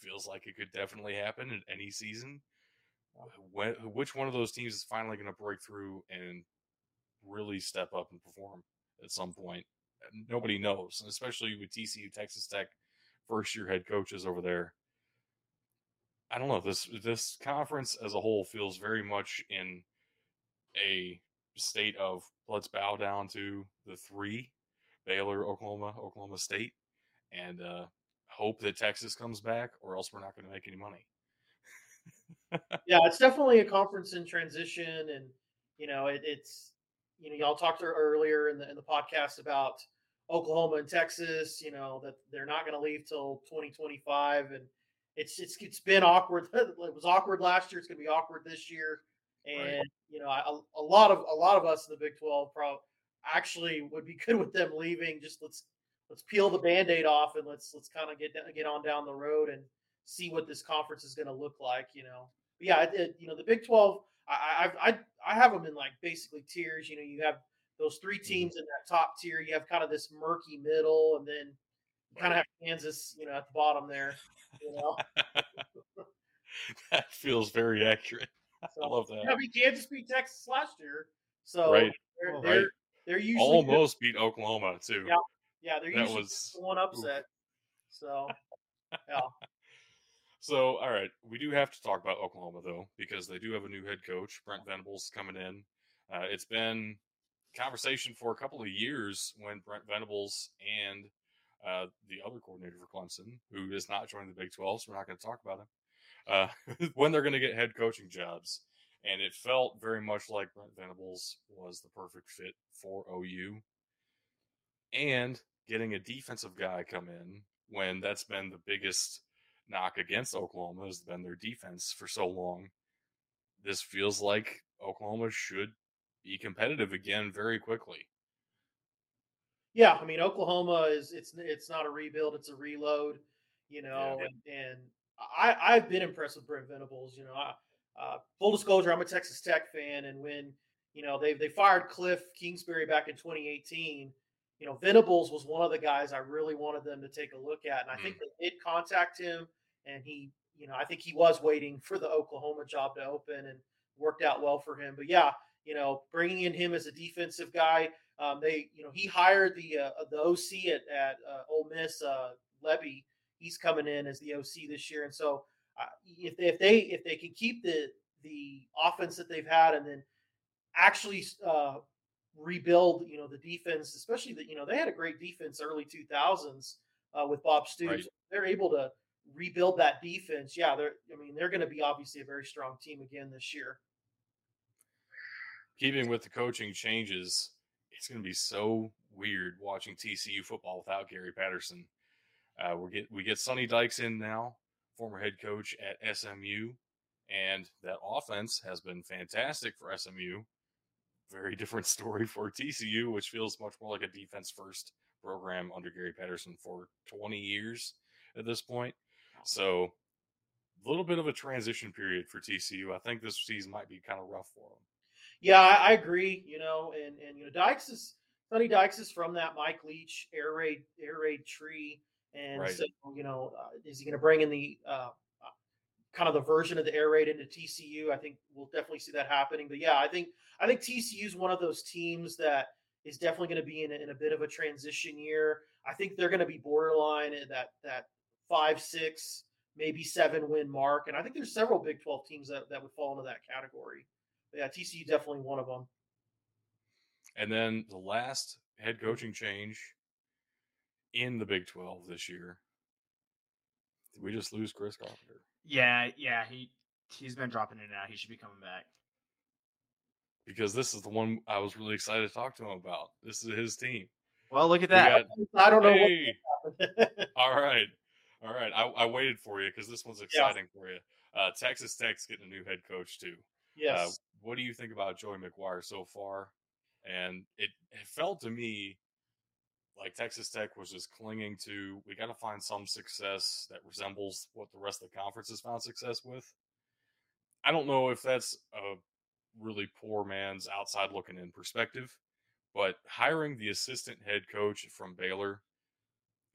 feels like it could definitely happen in any season. Uh, when, which one of those teams is finally going to break through and really step up and perform at some point? Nobody knows, especially with TCU, Texas Tech, first year head coaches over there. I don't know this this conference as a whole feels very much in a state of let's bow down to the three Baylor, Oklahoma, Oklahoma State, and uh, hope that Texas comes back, or else we're not going to make any money. yeah, it's definitely a conference in transition, and you know, it, it's you know, y'all talked earlier in the in the podcast about Oklahoma and Texas. You know that they're not going to leave till 2025, and it's it's it's been awkward. *laughs* it was awkward last year. It's going to be awkward this year, and right. you know, a, a lot of a lot of us in the Big 12 probably actually would be *laughs* good with them leaving. Just let's let's peel the band-aid off and let's let's kind of get get on down the road and see what this conference is going to look like. You know, but yeah, it, it, you know the Big Twelve. I, I I I have them in like basically tiers. You know, you have those three mm-hmm. teams in that top tier. You have kind of this murky middle, and then you kind of have Kansas, you know, at the bottom there. You know, *laughs* that feels very accurate. *laughs* So, I love that. Yeah, I mean, Kansas beat Texas last year, so right. they're, they're, right. they're usually almost good. beat Oklahoma too. Yeah, yeah, they're that usually was one upset. Oof. So, yeah. *laughs* So, all right, we do have to talk about Oklahoma though, because they do have a new head coach, Brent Venables, coming in. Uh, it's been conversation for a couple of years when Brent Venables and uh, the other coordinator for Clemson, who is not joining the Big 12, so we're not going to talk about him, uh, *laughs* when they're going to get head coaching jobs. And it felt very much like Brent Venables was the perfect fit for OU. And getting a defensive guy come in when that's been the biggest knock against Oklahoma has been their defense for so long. This feels like Oklahoma should be competitive again very quickly. Yeah, I mean Oklahoma is it's it's not a rebuild, it's a reload, you know, yeah. and, and I I've been impressed with Brent Venables, you know. I, uh, full disclosure, I'm a Texas Tech fan, and when you know they they fired Cliff Kingsbury back in 2018, you know Venables was one of the guys I really wanted them to take a look at, and I mm. think they did contact him and he, you know, I think he was waiting *laughs* for the Oklahoma job to open and worked out well for him. But yeah, you know, bringing in him as a defensive guy, um, they, you know, he hired the uh, the OC at at uh, Ole Miss, uh, Lebby. He's coming in as the OC this year, and so uh, if they, if they if they can keep the the offense that they've had and then actually uh, rebuild, you know, the defense, especially that you know they had a great defense early 2000s uh, with Bob Stoops. Right. They're able to rebuild that defense, yeah, they're I mean, they're going to be obviously a very strong team again this year. Keeping with the coaching changes, it's going to be so weird watching TCU football without Gary Patterson. Uh, we get we get Sonny Dykes in now, former head coach at SMU, and that offense has been fantastic for SMU. Very different *laughs* story for TCU, which feels much more like a defense first program under Gary Patterson for 20 years at this point. So, a little bit of a transition period for TCU. I think this season might be kind of rough for them. Yeah, I, I agree. You know, and and you know, Dykes is Sonny Dykes is from that Mike Leach air raid air raid tree, and Right. so you know, uh, is he going to bring in the uh, uh, kind of the version of the air raid into TCU? I think we'll definitely see that happening. But yeah, I think I think TCU is one of those teams that is definitely going to be in a, in a bit of a transition year. I think they're going to be borderline at that that five six maybe seven win mark, and I think there's several Big Twelve teams that that would fall into that category. Yeah, TCU definitely one of them. And then the last head coaching change in the Big 12 this year. Did we just lose Chris Carpenter? Yeah, yeah, he he's been dropping in and out. He should be coming back. Because this is the one I was really excited to talk to him about. This is his team. Well, look at that. got- *laughs* I don't know Hey, what *laughs* all right. All right. I, I waited for you because this one's exciting for you. Uh, Texas Tech's getting a new head coach, too. yes. What do you think about Joey McGuire so far? And it, it felt to me like Texas Tech was just clinging to we got to find some success that resembles what the rest of the conference has found success with. I don't know if that's a really poor man's outside looking in perspective, but hiring the assistant head coach from Baylor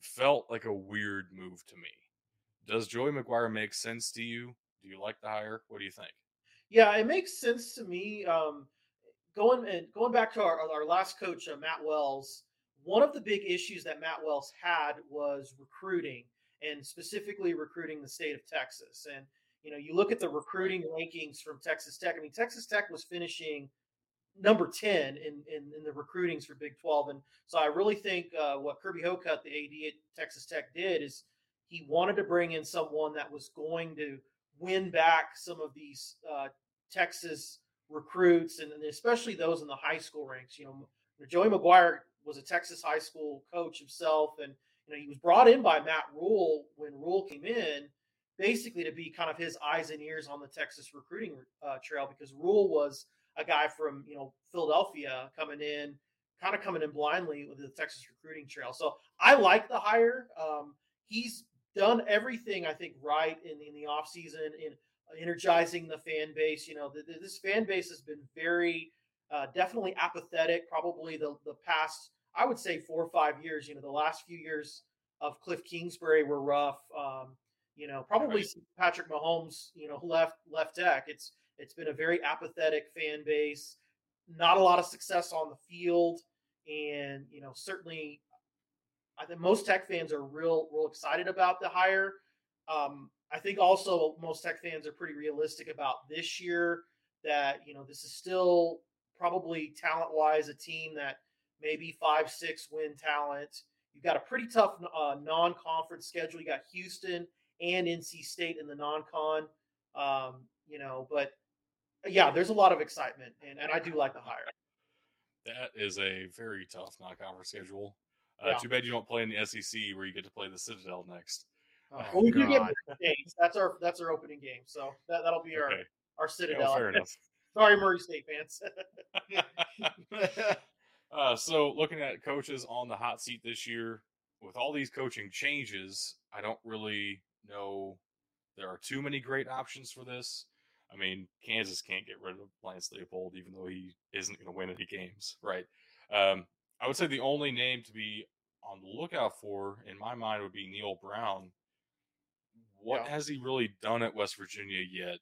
felt like a weird move to me. Does Joey McGuire make sense to you? Do you like the hire? What do you think? Yeah, it makes sense to me. Um, going and going back to our, our last coach, uh, Matt Wells. One of the big issues that Matt Wells had was recruiting, and specifically recruiting the state of Texas. And you know, you look at the recruiting rankings from Texas Tech. I mean, Texas Tech was finishing number 10 in, in, in the recruitings for Big 12. And so I really think uh, what Kirby Hocutt, the AD at Texas Tech, did is he wanted to bring in someone that was going to win back some of these uh, Texas recruits, and, especially those in the high school ranks. You know, Joey McGuire was a Texas high school coach himself, and you know he was brought in by Matt Rhule when Rhule came in, basically to be kind of his eyes and ears on the Texas recruiting uh, trail because Rhule was a guy from you know Philadelphia coming in, kind of coming in blindly with the Texas recruiting trail. So I like the hire. Um, he's done everything I think right in in the offseason in energizing the fan base. You know, the, the- this fan base has been very uh, definitely apathetic. Probably the the past I would say four or five years. You know, the last few years of Cliff Kingsbury were rough. Um, you know, probably Right. Patrick Mahomes, you know, left left Tech. It's it's been a very apathetic fan base. Not a lot of success on the field, and you know, certainly, I think most Tech fans are real real excited about the hire. Um, I think also most Tech fans are pretty realistic about this year. That you know, this is still probably talent wise a team that maybe five six win talent. You've got a pretty tough uh, non conference schedule. You got Houston and NC State in the non con. Um, you know, but yeah, there's a lot of excitement, and, and I do like the hire. That is a very tough non-conference schedule. Uh, Yeah. Too bad you don't play in the SEC where you get to play the Citadel next. Oh, Well, we do get God. That's our that's our opening game, so that that'll be our Okay, our yeah, Citadel. fair enough. *laughs* Sorry, Murray State fans. *laughs* *laughs* uh, so, looking at coaches on the hot seat this year, with all these coaching changes, I don't really know there are too many great options for this. I mean, Kansas can't get rid of Lance Leipold, even though he isn't going to win any games, right? Um, I would say the only name to be on the lookout for, in my mind, would be Neal Brown. What Yeah. has he really done at West Virginia yet?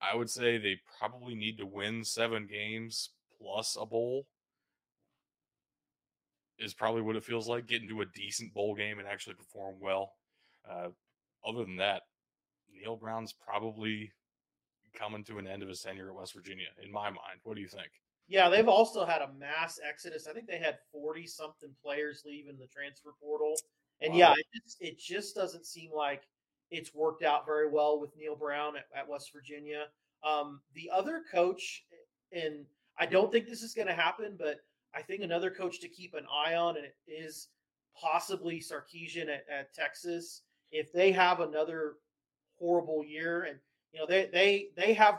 I would say they probably need to win seven games plus a bowl. Is probably what it feels like. Get into a decent bowl game and actually perform well. Uh, other than that, Neal Brown's probably coming to an end of his tenure at West Virginia, in my mind. What do you think? Yeah, they've also had a mass exodus. I think they had forty something players leaving the transfer portal, and Wow. yeah, it just, it just doesn't seem like it's worked out very well with Neal Brown at, at West Virginia. Um, the other coach, and I don't think this is going to happen, but I think another coach to keep an eye on and it is possibly Sarkisian at, at Texas. If they have another horrible year, and you know they they they have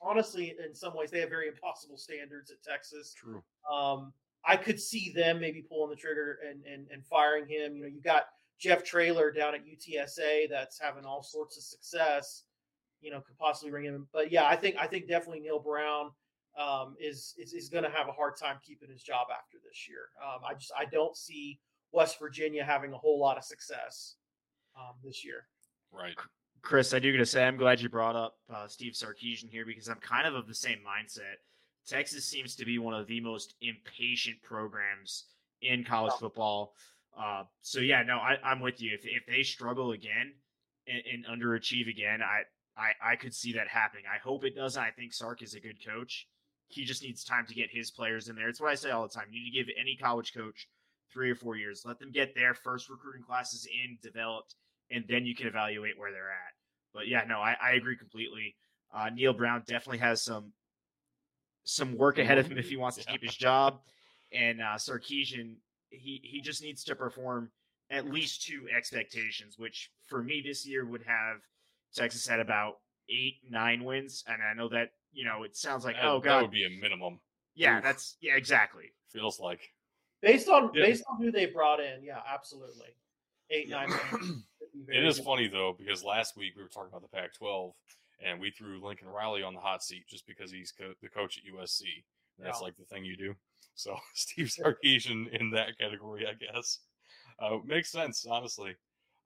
honestly in some ways they have very impossible standards at Texas. True. Um, I could see them maybe pulling the trigger and, and and firing him. You know, you got Jeff Traylor down at UTSA that's having all sorts of success. You know, could possibly bring him. But yeah, I think I think definitely Neal Brown um, is is, is going to have a hard time keeping his job after this year. Um, I just I don't see West Virginia having a whole lot of success um, this year. Right. Chris, I do got to say, I'm glad you brought up uh, Steve Sarkisian here because I'm kind of of the same mindset. Texas seems to be one of the most impatient programs in college football. Uh, so yeah, no, I, am with you. If if they struggle again and, and, underachieve again, I, I I could see that happening. I hope it doesn't. I think Sark is a good coach. He just needs time to get his players in there. It's what I say all the time. You need to give any college coach three or four years. Let them get their first recruiting classes in, developed, and then you can evaluate where they're at. But yeah, no, I, I agree completely. Uh, Neal Brown definitely has some some work ahead of him if he wants to keep his job. And uh, Sarkisian, he he just needs to perform at least two expectations, which for me this year would have Texas at about eight, nine wins. And I know that you know it sounds like that, oh god, that would be a minimum. Yeah, Oof. that's yeah, exactly. Feels like based on yeah. based on who they brought in. Yeah, absolutely, eight, nine. *clears throat* it is funny though because last week we were talking about the Pac-12 and we threw Lincoln Riley on the hot seat just because he's co- the coach at USC. That's yeah. like the thing you do. So *laughs* Steve Sarkisian in that category, I guess, uh, makes sense. Honestly.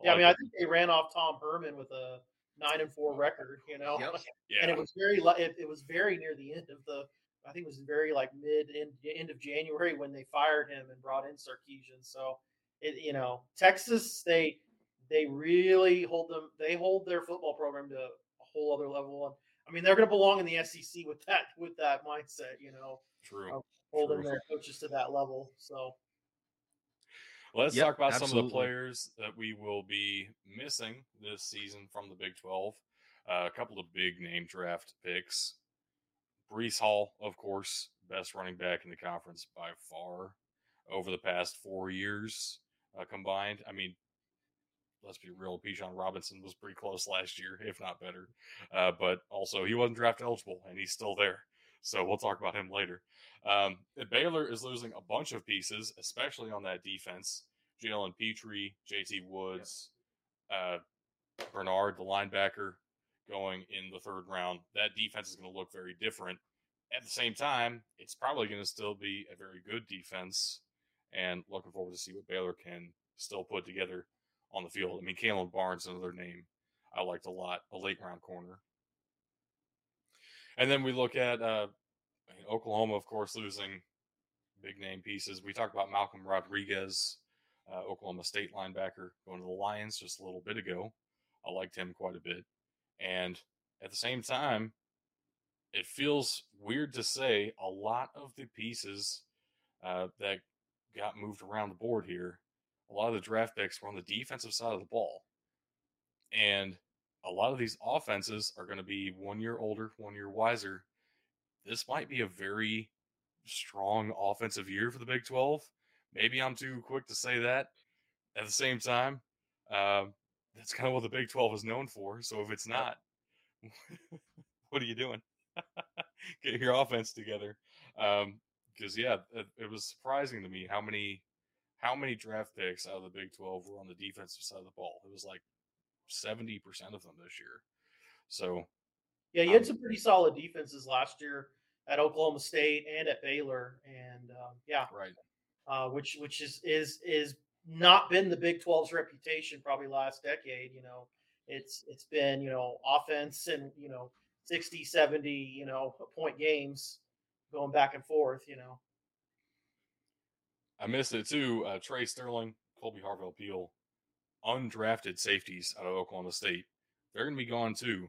I yeah, like I mean, it. I think they ran off Tom Herman with a nine and four record. You know, yep. yeah. *laughs* and it was very it, it was very near the end of the. I think it was very like mid end, end of January when they fired him and brought in Sarkisian. So it you know Texas they they really hold them they hold their football program to a whole other level. And I mean, they're going to belong in the SEC with that with that mindset. You know, true, holding true. their coaches to that level. So. Let's yep, talk about absolutely. some of the players that we will be missing this season from the Big 12. Uh, a couple of big name draft picks. Breece Hall, of course, best running back in the conference by far over the past four years uh, combined. I mean, let's be real, Bijan Robinson was pretty close last year, if not better. Uh, but also, he wasn't draft eligible, and he's still there. So we'll talk about him later. Um, Baylor is losing a bunch of pieces, especially on that defense. Jalen Pitre, JT Woods, uh, Bernard, the linebacker, going in the third round. That defense is going to look very different. At the same time, it's probably going to still be a very good defense, and looking forward to see what Baylor can still put together on the field. I mean, Kalon Barnes, another name I liked a lot, a late round corner. And then we look at uh, Oklahoma, of course, losing big name pieces. We talked about Malcolm Rodriguez, uh, Oklahoma State linebacker, going to the Lions just a little bit ago. I liked him quite a bit. And at the same time, it feels weird to say a lot of the pieces uh, that got moved around the board here a lot of the draft picks were on the defensive side of the ball. And a lot of these offenses are going to be one year older, one year wiser. This might be a very strong offensive year for the Big 12. Maybe I'm too quick to say that. At the same time, uh, that's kind of what the Big 12 is known for. So if it's not, *laughs* what are you doing? *laughs* Get your offense together. Because, um, yeah, it, it was surprising to me how many how many draft picks out of the Big 12 were on the defensive side of the ball? It was like 70% of them this year. So, yeah, you had um, some pretty solid defenses last year at Oklahoma State and at Baylor, and um, yeah, right. Uh, which which is is is not been the Big 12's reputation probably last decade. You know, it's it's been you know offense and you know 60, 70 you know point games going back and forth. You know. I missed it too. Uh, Trey Sterling, Kolby Harvell Peel, undrafted safeties out of Oklahoma State. They're going to be gone too.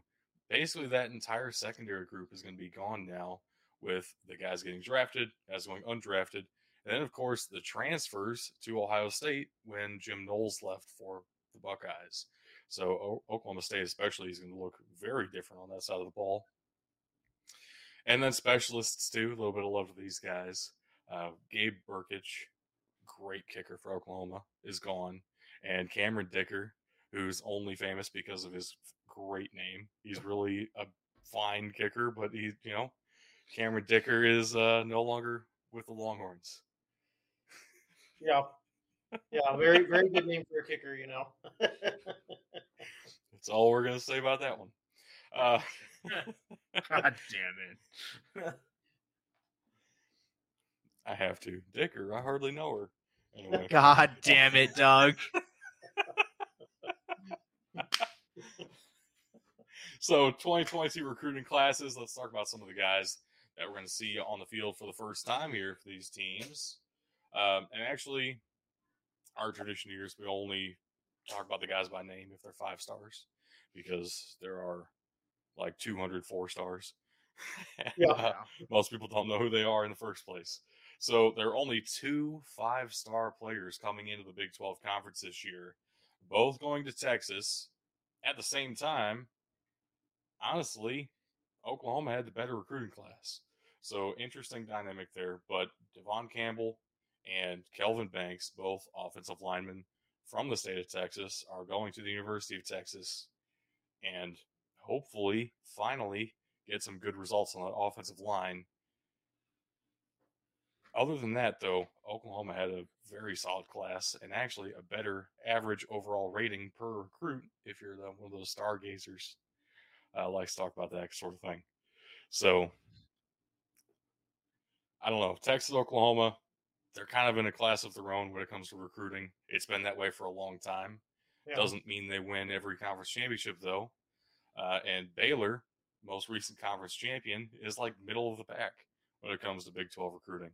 Basically, that entire secondary group is going to be gone now with the guys getting drafted, guys going undrafted, and then, of course, the transfers to Ohio State when Jim Knowles left for the Buckeyes. So, o- Oklahoma State, especially, is going to look very different on that side of the ball. And then specialists, too. A little bit of love for these guys. Uh, Gabe Brkic, great kicker for Oklahoma, is gone, and Cameron Dicker, who's only famous because of his great name. He's really a fine kicker, but he, you know, Cameron Dicker is uh, no longer with the Longhorns. Yeah. Yeah, very very good name for a kicker, you know. That's all we're gonna say about that one. Uh, *laughs* God damn it. *laughs* I have to. Dicker, I hardly know her. Anyway, *laughs* God damn it, Doug. *laughs* so 2022 recruiting classes. Let's talk about some of the guys that we're going to see on the field for the first time here for these teams. Um, and actually, our tradition here is we only talk about the guys by name if they're five stars, because there are like 200 four stars. *laughs* And, Yeah. uh, most people don't know who they are in the first place. So there are only two five star players coming into the Big 12 conference this year, both going to Texas at the same time. Honestly, Oklahoma had the better recruiting class. So interesting dynamic there. But Devon Campbell and Kelvin Banks, both offensive linemen from the state of Texas, are going to the University of Texas and hopefully finally get some good results on that offensive line. Other than that, though, Oklahoma had a very solid class and actually a better average overall rating per recruit if you're the, one of those stargazers. Uh, likes to talk about that sort of thing. So, I don't know. Texas, Oklahoma, they're kind of in a class of their own when it comes to recruiting. It's been that way for a long time. Yeah. Doesn't mean they win every conference championship, though. Uh, and Baylor, most recent conference champion, is like middle of the pack when it comes to Big 12 recruiting.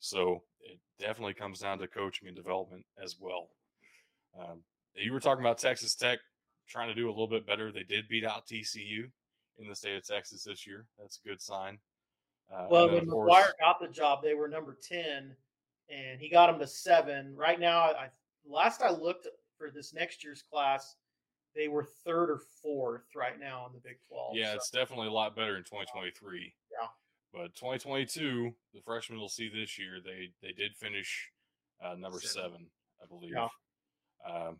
So it definitely comes down to coaching and development as well. Um, you were talking about Texas Tech trying to do a little bit better. They did beat out TCU in the state of Texas this year. That's a good sign. Uh, Well, when course- McGuire got the job, they were number ten, and he got them to seven. Right now, I last I looked for this next year's class, they were third or fourth right now in the Big Twelve. Yeah, so- it's definitely a lot better in 2023. Yeah. But 2022, the freshmen will see this year. They they did finish uh, number Seven. seven, I believe. Yeah. Um,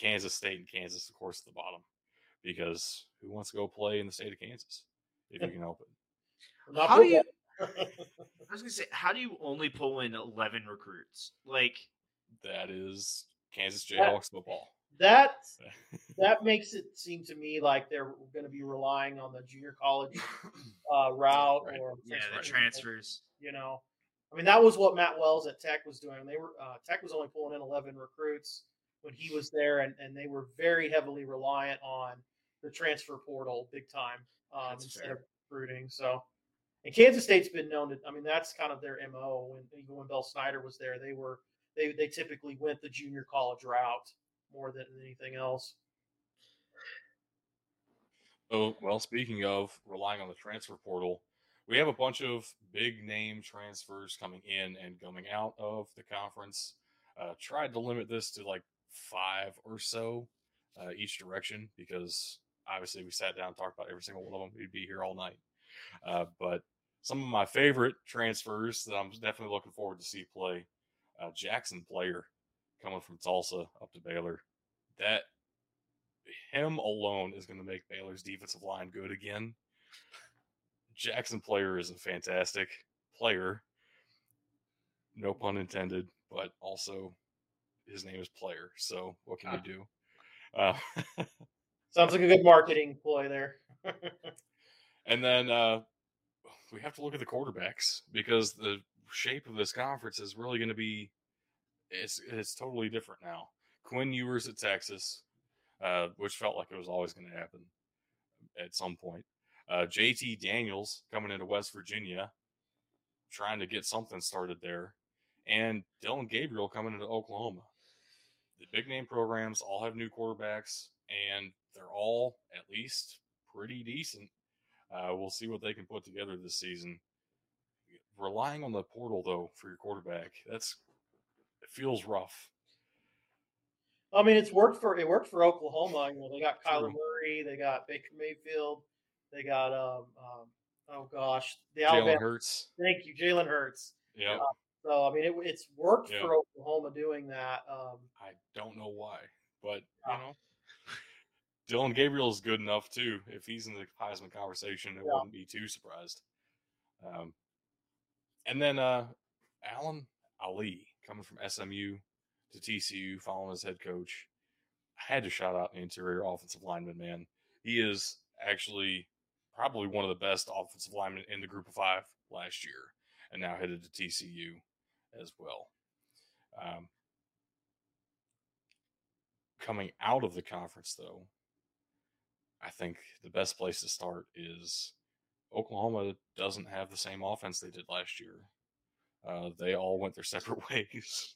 Kansas State and Kansas, of course, at the bottom, because who wants to go play in the state of Kansas if you can help it? How do you- I was gonna say, how do you only pull in eleven recruits? Like, That is Kansas That- Jayhawks football. That *laughs* that makes it seem to me like they're going to be relying on the junior college *coughs* uh, route Right. or yeah, the transfers. You know, I mean that was what Matt Wells at Tech was doing. They were uh, Tech was only pulling in eleven recruits when he was there, and, and they were very heavily reliant on the transfer portal big time um, instead fair. of recruiting. So, and Kansas State's been known to. I mean, that's kind of their mo. When even when Bill Snyder was there, they were they they typically went the junior college route more than anything else. Oh, well, speaking of relying on the transfer portal, we have a bunch of big name transfers coming in and coming out of the conference. Uh, tried to limit this to like five or so uh, each direction because obviously we sat down and talked about every single one of them. We'd be here all night. Uh, but some of my favorite transfers that I'm definitely looking forward to see play uh, Jaxon Player coming from Tulsa up to Baylor. That him alone is going to make Baylor's defensive line good again. Jaxon Player is a fantastic player. No pun intended, but also his name is Player. So what can you do? Uh, *laughs* Sounds like a good marketing ploy there. *laughs* and then uh, we have to look at the quarterbacks because the shape of this conference is really going to be it's it's totally different now. Quinn Ewers at Texas, uh, which felt like it was always going to happen at some point. Uh, JT Daniels coming into West Virginia, trying to get something started there, and Dillon Gabriel coming into Oklahoma. The big name programs all have new quarterbacks, and they're all at least pretty decent. Uh, we'll see what they can put together this season. Relying on the portal though for your quarterback, that's it feels rough. I mean, it's worked for it worked for Oklahoma. You know, they got Kyler True. Murray, they got Baker Mayfield, they got um, um oh gosh, the Jalen Alabama. Hurts. Thank you, Jalen Hurts. Yep. So I mean, it, it's worked Yeah. for Oklahoma doing that. Um, I don't know why, but Yeah. you know, *laughs* Dillon Gabriel is good enough too. If he's in the Heisman conversation, I Yeah. wouldn't be too surprised. Um, and then uh, Alan Ali coming from SMU to TCU, following his head coach. I had to shout out the interior offensive lineman. Man, he is actually probably one of the best offensive linemen in the group of five last year, and now headed to TCU as well. Um, coming out of the conference, though, I think the best place to start is Oklahoma doesn't have the same offense they did last year. Uh, they all went their *laughs* separate ways.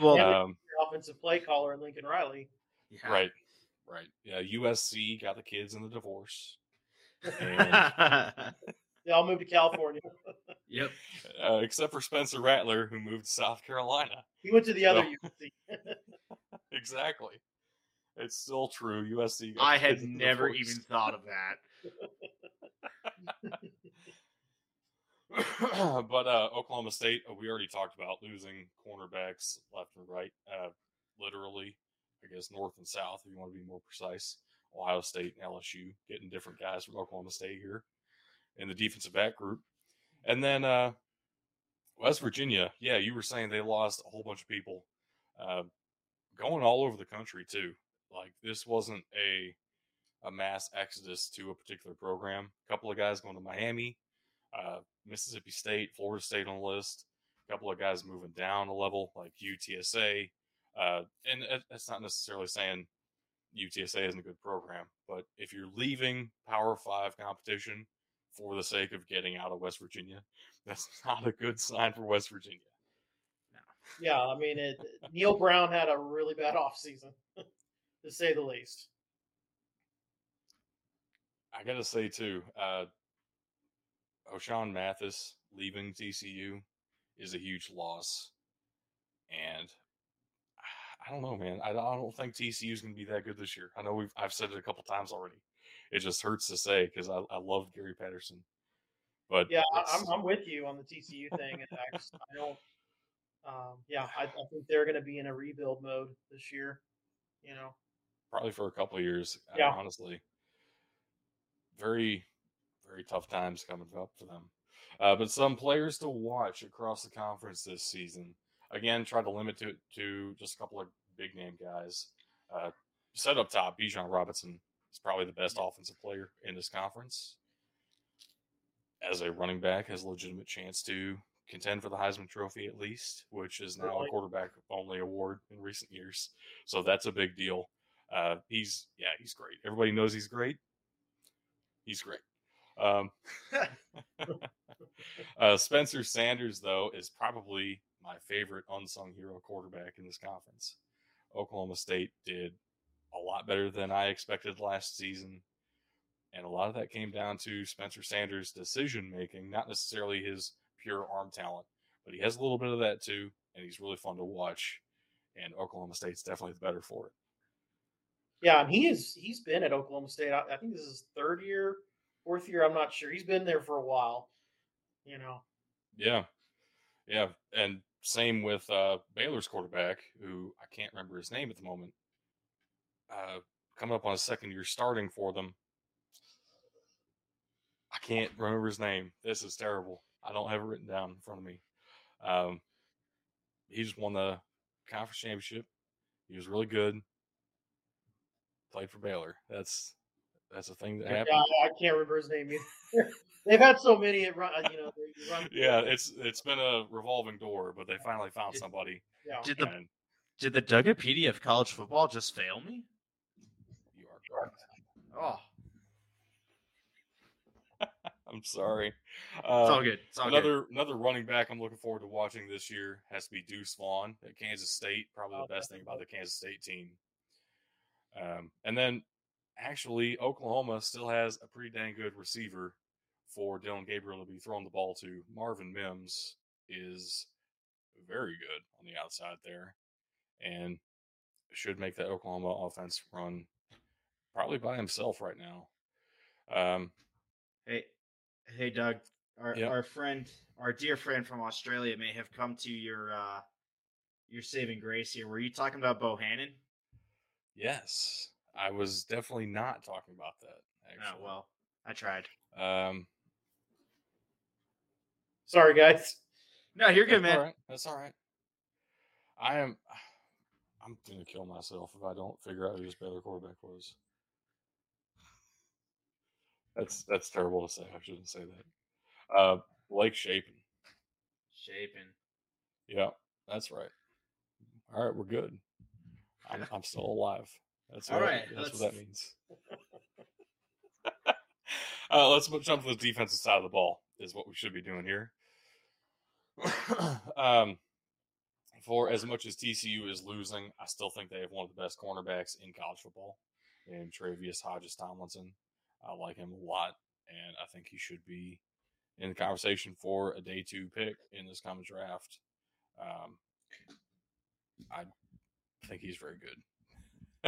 Well, Yeah. um, your offensive play caller in Lincoln Riley. yeah. Right, right. Yeah, USC got the kids in the divorce, *laughs* They all moved to California. *laughs* yep. uh, except for Spencer Rattler, who moved to South Carolina. he went to the other Well- USC. Exactly. It's still true. USC. got I had kids in the never even thought of that. *coughs* but uh, Oklahoma State, uh, we already talked about losing cornerbacks left and right, uh, literally, I guess north and south, if you want to be more precise. Ohio State and LSU getting different guys from Oklahoma State here in the defensive back group. And then uh, West Virginia, yeah, you were saying they lost a whole bunch of people uh, going all over the country, too. Like, this wasn't a a mass exodus to a particular program. A couple of guys going to Miami, uh, Mississippi State, Florida State on the list. A couple of guys moving down a level, like UTSA. Uh, and that- that's not necessarily saying UTSA isn't a good program, but if you're leaving Power Five competition for the sake of getting out of West Virginia, *laughs* that's not a good sign for West Virginia. yeah, I mean, it, Neal Brown had a really bad offseason, *laughs* to say the least. I gotta say too, uh, Ochaun Mathis leaving TCU is a huge loss, and *sighs* I don't know, man. I, I don't think TCU is gonna be that good this year. I know we've I've said it a couple times already. It just hurts to say because I, I love Gary Patterson, but Yeah, I'm, I'm with you on the TCU thing. And I, just- I don't. Um, yeah, I, I think they're going to be in a rebuild mode this year. You know, probably for a couple of years. uh, Yeah. honestly, very, very tough times coming up for them. Uh, but some players to watch across the conference this season. Again, try to limit it to just a couple of big name guys. Uh, set up top, Bijan Robinson is probably the best offensive player in this conference. As a running back, has a legitimate chance to contend for the Heisman Trophy at least, which is now a quarterback only award in recent years. So that's a big deal. Uh, he's yeah, he's great. Everybody knows he's great. He's great. Um, *laughs* uh, Spencer Sanders, though, is probably my favorite unsung hero quarterback in this conference. Oklahoma State did a lot better than I expected last season. And a lot of that came down to Spencer Sanders' decision making, not necessarily his pure arm talent, but he has a little bit of that too, and he's really fun to watch. And Oklahoma State's definitely the better for it. yeah, and he is. He's been at Oklahoma State. I, I think this is his third year, fourth year. I'm not sure. He's been there for a while. You know, Yeah. Yeah. And same with uh, Baylor's quarterback, who I can't remember his name at the moment, uh, coming up on his second year starting for them. I can't remember his name. This is terrible. I don't have it written down in front of me. Um, he just won the conference championship. He was really good. Played for Baylor. That's that's a thing that yeah, happened. I can't remember his name either. *laughs* They've had so many. It run, you know, run. *laughs* Yeah, it's it's been a revolving door, but they finally found Did- somebody. yeah. Did the and did the Dugopedia of college football just fail me? you are correct. Oh, *laughs* I'm sorry. it's all Uh, good. It's all good. another another running back I'm looking forward to watching this year has to be Deuce Vaughn at Kansas State. Probably the best thing about the Kansas State team. Um, and then actually Oklahoma still has a pretty dang good receiver for Dillon Gabriel to be throwing the ball to. Marvin Mims is very good on the outside there, and should make that Oklahoma offense run probably by himself right now. Um, Hey, hey, Doug. our Yep. our friend, our dear friend from Australia, may have come to your uh your saving grace here. Were you talking about Bohanon? Yes, I was definitely not talking about that. Oh well, I tried. um, Sorry, guys. No, you're good, that's man. all right. That's all right. I am. *sighs* I'm gonna kill myself if I don't figure out who this Baylor quarterback was. That's that's terrible to say. I shouldn't say that. Uh, Blake Shapen. Shaping. Yeah, that's right. All right, we're good. I'm, *laughs* I'm still alive. That's All what, right, That's what that means. *laughs* uh, let's jump to the defensive side of the ball. Is what we should be doing here. *coughs* um, for as much as TCU is losing, I still think they have one of the best cornerbacks in college football, in Tre'Vius Hodges Tomlinson. I like him a lot, and I think he should be in the conversation for a day two pick in this coming draft. Um, I think he's very good.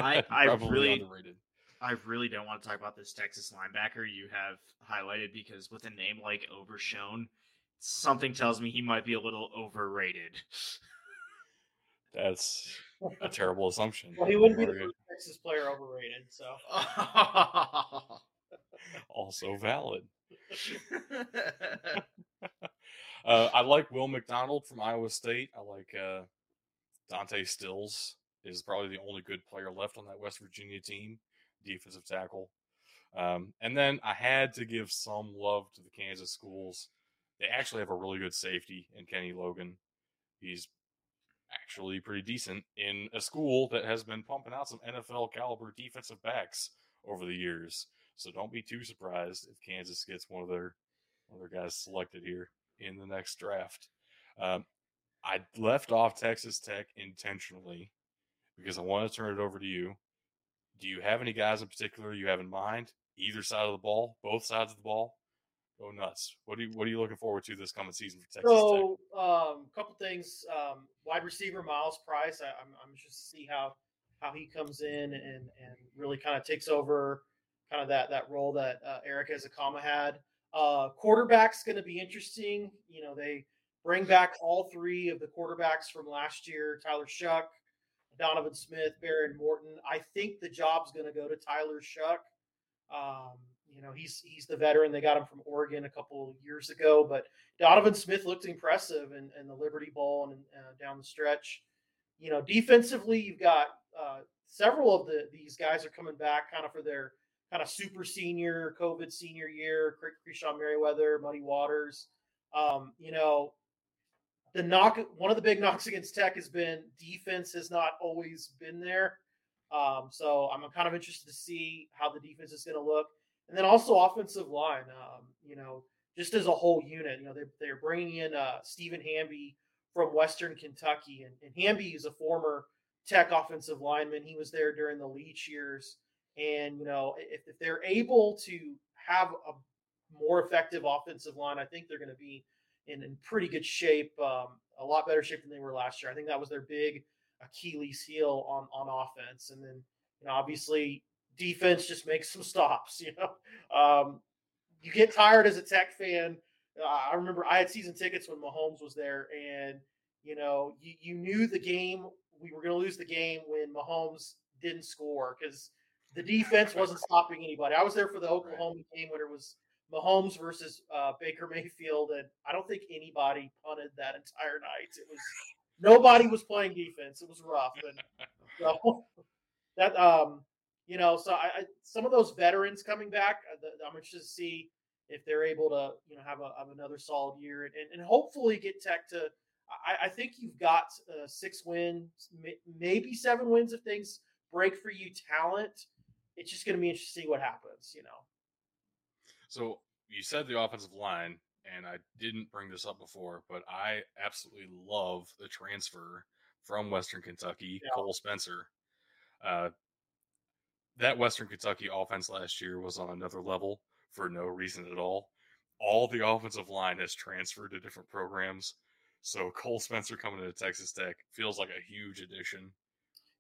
I- *laughs* I really- underrated. I really don't want to talk about this Texas linebacker you have highlighted because with a name like Overshown, something tells me he might be a little overrated. *laughs* That's a terrible assumption. Well, he wouldn't be the first Texas player overrated. So *laughs* also valid. Uh, I like Will McDonald from Iowa State. I like uh, Dante Stills is probably the only good player left on that West Virginia team, defensive tackle. Um, and then I had to give some love to the Kansas schools. They actually have a really good safety in Kenny Logan. He's actually pretty decent in a school that has been pumping out some NFL caliber defensive backs over the years. So don't be too surprised if Kansas gets one of their one of their guys selected here in the next draft. Um, I left off Texas Tech intentionally because I want to turn it over to you. Do you have any guys in particular you have in mind? Either side of the ball, both sides of the ball? Go nuts. What are you What are you looking forward to this coming season for Texas? So, um, a couple things. Um, wide receiver Myles Price. I, I'm, I'm just to see how how he comes in and and really kind of takes over kind of that that role that uh, Erik Ezukanma had. Uh, quarterback's going to be interesting. You know, they bring back all three of the quarterbacks from last year: Tyler Shough, Donovan Smith, Behren Morton. I think the job's going to go to Tyler Shough. Um, you know, he's he's the veteran. They got him from Oregon a couple years ago, but Donovan Smith looked impressive in, in the Liberty Bowl and uh, down the stretch. You know, defensively, you've got uh, several of the these guys are coming back kind of for their kind of super senior COVID senior year. Krishon Merriweather, Muddy Waters. Um, you know, the knock one of the big knocks against Tech has been defense has not always been there. Um, so I'm kind of interested to see how the defense is going to look, and then also offensive line. Um, you know, just as a whole unit, you know, they're they're bringing in uh, Stephen Hamby from Western Kentucky, and, and Hamby is a former Tech offensive lineman. He was there during the Leach years, and you know, if, if they're able to have a more effective offensive line, I think they're going to be in, in pretty good shape, um, a lot better shape than they were last year. I think that was their big Achilles heel on on offense, and then you know obviously defense just makes some stops. *laughs* You know, um, you get tired as a Tech fan. Uh, I remember I had season tickets when Mahomes was there, and you know you, you knew the game we were going to lose the game when Mahomes didn't score because the defense wasn't stopping anybody. I was there for the Oklahoma game when it was Mahomes versus uh, Baker Mayfield, and I don't think anybody punted that entire night. It was nobody was playing defense. It was rough, and so *laughs* that um, you know, so I, I some of those veterans coming back, uh, I'm interested to see if they're able to you know have a have another solid year and, and hopefully get Tech to. I, I think you've got uh, six wins, maybe seven wins if things break for you. Talent. It's just going to be interesting what happens. You know. So you said the offensive line, and I didn't bring this up before, but I absolutely love the transfer from Western Kentucky, Yeah. Cole Spencer. Uh, that Western Kentucky offense last year was on another level for no reason at all. All the offensive line has transferred to different programs. So Cole Spencer coming into Texas Tech feels like a huge addition.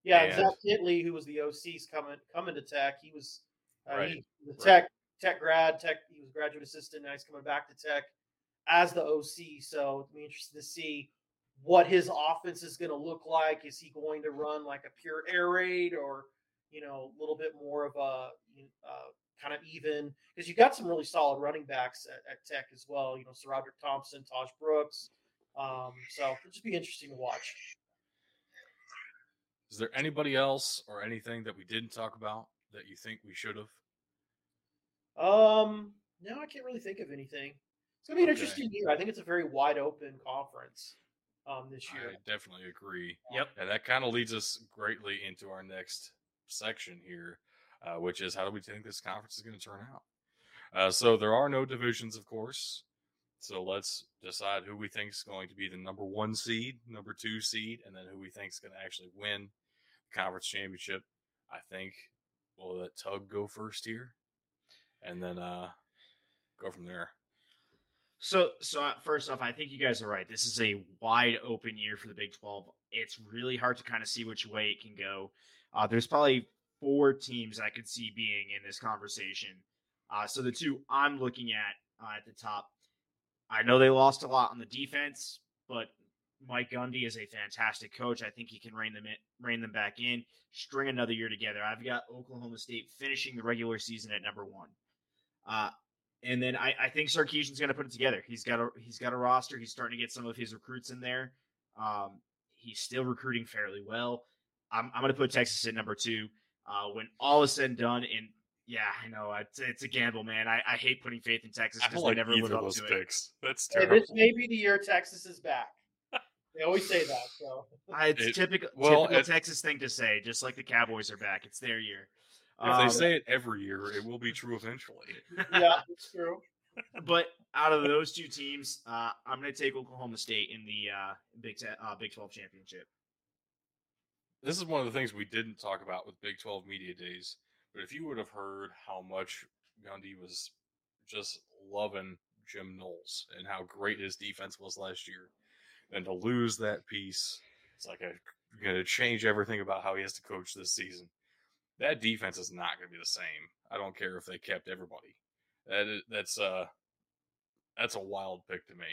Yeah, and And- Zach Kitley, who was the OC's coming coming to Tech, he was uh, Right, he, the right. Tech Tech grad, Tech he was graduate assistant. Now he's coming back to Tech. as the OC. So it'll be interesting to see what his offense is going to look like. Is he going to run like a pure air raid or, you know, a little bit more of a uh, kind of even? Because you've got some really solid running backs at, at Tech as well. You know, SaRodorick Thompson, Taj Brooks. Um, so it'll just be interesting to watch. Is there anybody else or anything that we didn't talk about that you think we should have? Um, no, I can't really think of anything. It's gonna be an Okay. interesting year. I think it's a very wide open conference um, this year. I definitely agree. Yep. And that kind of leads us greatly into our next section here, uh, which is how do we think this conference is going to turn out? Uh, so there are no divisions, of course. So let's decide who we think is going to be the number one seed, number two seed, and then who we think is going to actually win the conference championship. I think we'll that Tug go first here, and then uh, go from there. So, so uh, first off, I think you guys are right. This is a wide open year for the Big 12. It's really hard to kind of see which way it can go. Uh, there's probably four teams I could see being in this conversation. Uh, so the two I'm looking at uh, at the top, I know they lost a lot on the defense, but Mike Gundy is a fantastic coach. I think he can rein them in, rein them back in, string another year together. I've got Oklahoma State finishing the regular season at number one. Uh, and then I, I think Sarkisian's going to put it together. He's got a he's got a roster. He's starting to get some of his recruits in there. Um, he's still recruiting fairly well. I'm, I'm going to put Texas at number two. Uh, when all is said and done, and yeah, I know it's, it's a gamble, man. I, I hate putting faith in Texas I because don't they like never live either of up those to it. picks. That's Hey, terrible. this may be the year Texas is back. They always say that. So Uh, It's It- typical, well, typical it- Texas thing to say, just like the Cowboys are back. It's their year. If Um, they say it every year, it will be true eventually. *laughs* yeah, *laughs* it's true. but out of those two teams, uh, I'm going to take Oklahoma State in the uh, Big Te- uh, Big 12 championship. This is one of the things we didn't talk about with Big 12 Media Days. But if you would have heard how much Gundy was just loving Jim Knowles and how great his defense was last year, and to lose that piece, it's like a going to change everything about how he has to coach this season. That defense is not going to be the same. I don't care if they kept everybody. That is, that's uh that's a wild pick to me.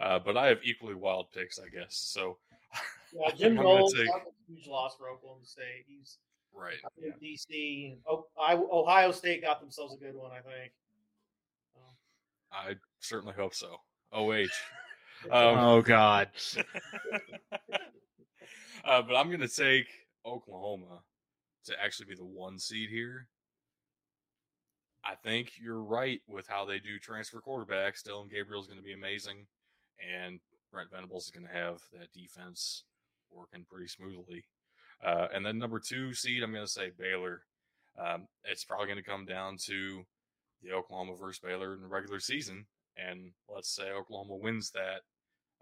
Uh, but I have equally wild picks, I guess. So *laughs* Yeah, Jim Knowles, take- a huge loss for Oklahoma State. He's right. I think DC oh, I, Ohio State got themselves a good one, I think. Um, I certainly hope so. OH. *laughs* Um, oh God! *laughs* uh, but I'm going to take Oklahoma to actually be the one seed here. I think you're right with how they do transfer quarterbacks. Dillon Gabriel is going to be amazing, and Brent Venables is going to have that defense working pretty smoothly. Uh, and then number two seed, I'm going to say Baylor. Um, it's probably going to come down to the Oklahoma versus Baylor in the regular season. And let's say Oklahoma wins that.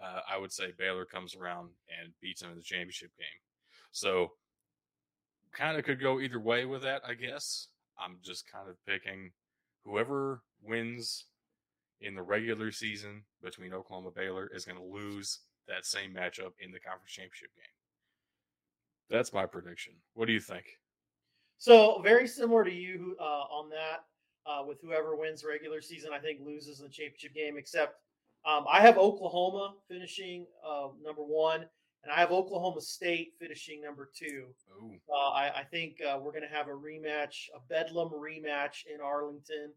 Uh, I would say Baylor comes around and beats them in the championship game. So, kind of could go either way with that, I guess. I'm just kind of picking whoever wins in the regular season between Oklahoma Baylor is going to lose that same matchup in the conference championship game. That's my prediction. What do you think? So very similar to you uh, on that. Uh, with whoever wins regular season, I think loses in the championship game. Except um, I have Oklahoma finishing uh, number one, and I have Oklahoma State finishing number two. Uh, I, I think uh, we're going to have a rematch, a Bedlam rematch in Arlington,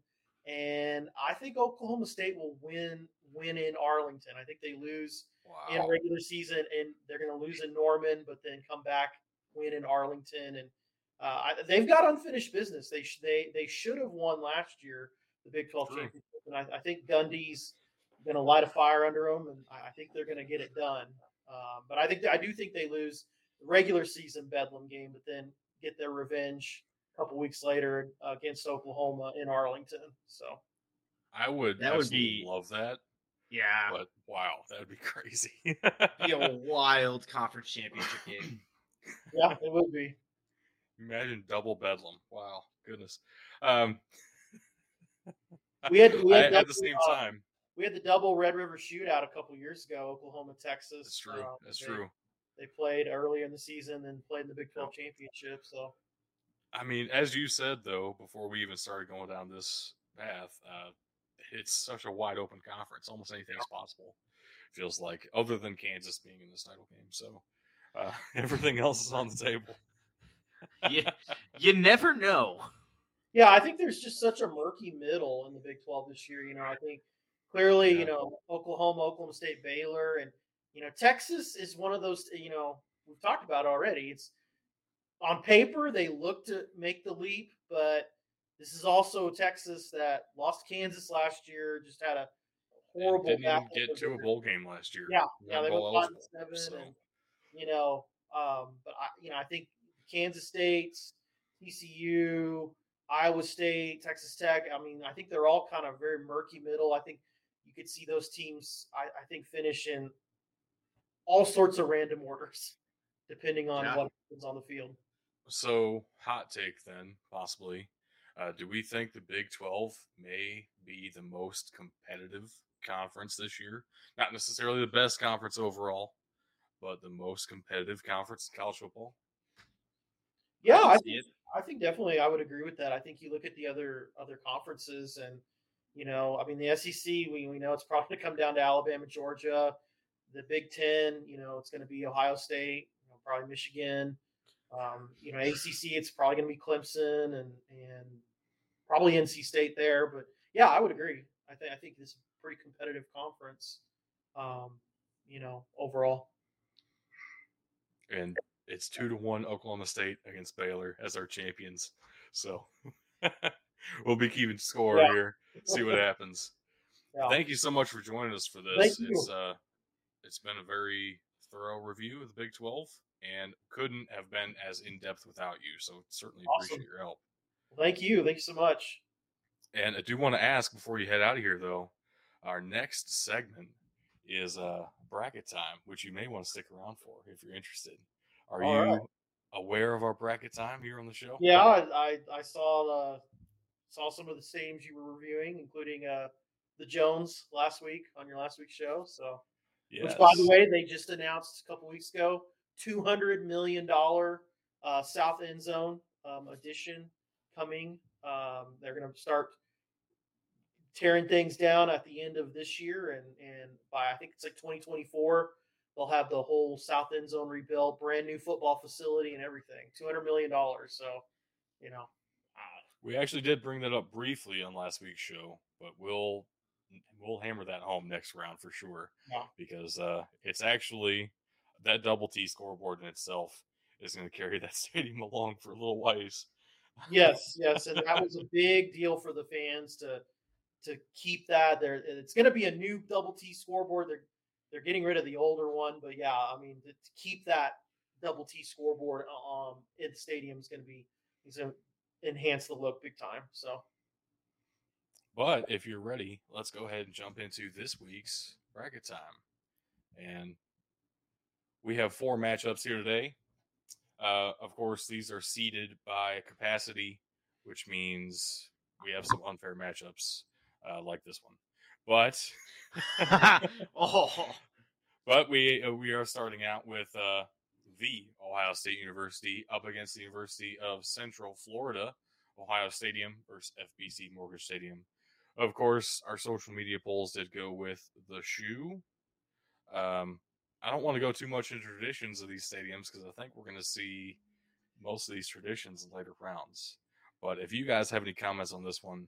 and I think Oklahoma State will win win in Arlington. I think they lose in regular season, and they're going to lose in Norman, but then come back win in Arlington, and uh, I, they've got unfinished business. They sh- they they should have won last year the Big Twelve True. championship, and I, I think Gundy's going to light a fire under them, and I, I think they're going to get it done. Um, but I think I do think they lose the regular season Bedlam game, but then get their revenge a couple weeks later uh, against Oklahoma in Arlington. So I would That would be- love that, Yeah, but wow, that would be crazy. *laughs* be a wild conference championship game. yeah, it would be. Imagine double bedlam. Wow, goodness. Um, We had- we *laughs* I- had at the same uh, time. We had the double Red River shootout a couple years ago, Oklahoma, Texas. That's true. Um, That's they- true. They played earlier in the season, and played in the Big 12 championship. So I mean, as you said though, before we even started going down this path, uh, it's such a wide open conference. Almost anything is possible. Feels like, other than Kansas being in this title game. So uh, *laughs* everything else is on the table. you, you never know. Yeah, I think there's just such a murky middle in the Big 12 this year. You know, I think clearly, Yeah. you know, Oklahoma, Oklahoma State, Baylor, and you know, Texas is one of those. You know, we've talked about already. It's on paper they look to make the leap, but this is also Texas that lost Kansas last year. Just had a And horrible didn't even get to a bowl game last year. Yeah, yeah, they went five and seven, so- and you know, um, but I, you know, I think Kansas State, TCU, Iowa State, Texas Tech. I mean, I think they're all kind of very murky middle. I think could see those teams. I, I think finish in all sorts of random orders, depending on Yeah. what happens on the field. So, hot take then, possibly. Uh, do we think the Big 12 may be the most competitive conference this year? Not necessarily the best conference overall, but the most competitive conference in college football? Yeah, I see think. I think definitely I would agree with that. I think you look at the other other conferences and you know, I mean the SEC we, we know it's probably going to come down to Alabama, Georgia. The Big 10, you know, it's going to be Ohio State, you know, probably Michigan. Um, you know, ACC it's probably going to be Clemson and and probably NC State there, but yeah, I would agree. I think I think this is a pretty competitive conference. Um, you know, overall. And it's two to one Oklahoma State against Baylor as our champions. So, *laughs* *laughs* we'll be keeping score Yeah. here, see what happens. *laughs* Yeah. Thank you so much for joining us for this. It's uh it's been a very thorough review of the Big 12 and couldn't have been as in depth without you. So certainly Awesome. appreciate your help. Thank you. Thank you so much. And I do want to ask before you head out of here though, our next segment is uh bracket time, which you may want to stick around for if you're interested. Are All you right. aware of our bracket time here on the show? Yeah, I, I, I saw the saw some of the stadiums you were reviewing, including uh the Jones last week on your last week's show. So, which by the way, they just announced a couple weeks ago, two hundred million dollar uh, South End Zone um, addition coming. Um, they're going to start tearing things down at the end of this year, and and by I think it's like twenty twenty four. They'll have the whole South End Zone rebuilt, brand new football facility, and everything. Two hundred million dollars. So, you know, We actually did bring that up briefly on last week's show, but we'll we'll hammer that home next round for sure. Yeah. Because uh, it's actually that double T scoreboard in itself is going to carry that *laughs* stadium along for a little ways. Yes, *laughs* yes, and that was a big deal for the fans to to keep that. There, it's going to be a new double T scoreboard. They're they're getting rid of the older one, but yeah, I mean to, to keep that double T scoreboard um in the stadium is going to be is going to enhance the look big time. So But if you're ready, let's go ahead and jump into this week's bracket time. And we have four matchups here today. Uh, of course, these are seeded by capacity, which means we have some unfair matchups uh, like this one. But *laughs* *laughs* oh, but we uh, we are starting out with uh, the Ohio State University up against the University of Central Florida, Ohio Stadium versus FBC Mortgage Stadium. Of course, our social media polls did go with the shoe. Um, I don't want to go too much into traditions of these stadiums because I think we're going to see most of these traditions in later rounds. But if you guys have any comments on this one,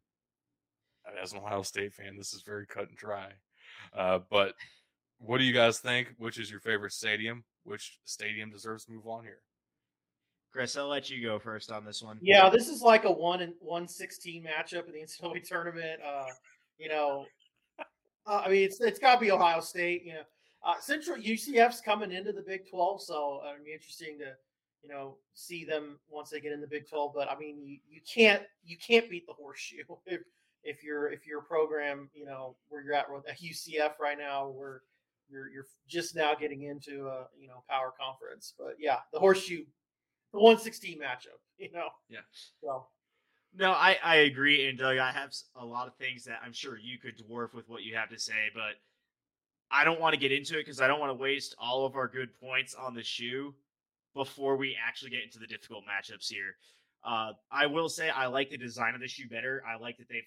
as an Ohio State fan, this is very cut and dry. Uh, but what do you guys think? Which is your favorite stadium? Which stadium deserves to move on here? Chris, I'll let you go first on this one. yeah, this is like a one and one sixteen matchup in the *laughs* NCAA tournament. Uh, you know, uh, I mean it's it's got to be Ohio State. You know, uh, Central UCF's coming into the Big Twelve, so uh, it'll be interesting to you know see them once they get in the Big Twelve. But I mean, you, you can't you can't beat the horseshoe *laughs* if if you're if you're a program you know where you're at with *laughs* at UCF right now where you're you're just now getting into a you know power conference. But yeah, the horseshoe, the one sixteen matchup. *laughs* You know. Yeah. So No, I, I agree. And Doug, I have a lot of things that I'm sure you could dwarf with what you have to say, but I don't want to get into it because I don't want to waste all of our good points on the shoe before we actually get into the difficult matchups here. Uh, I will say I like the design of the shoe better. I like that they've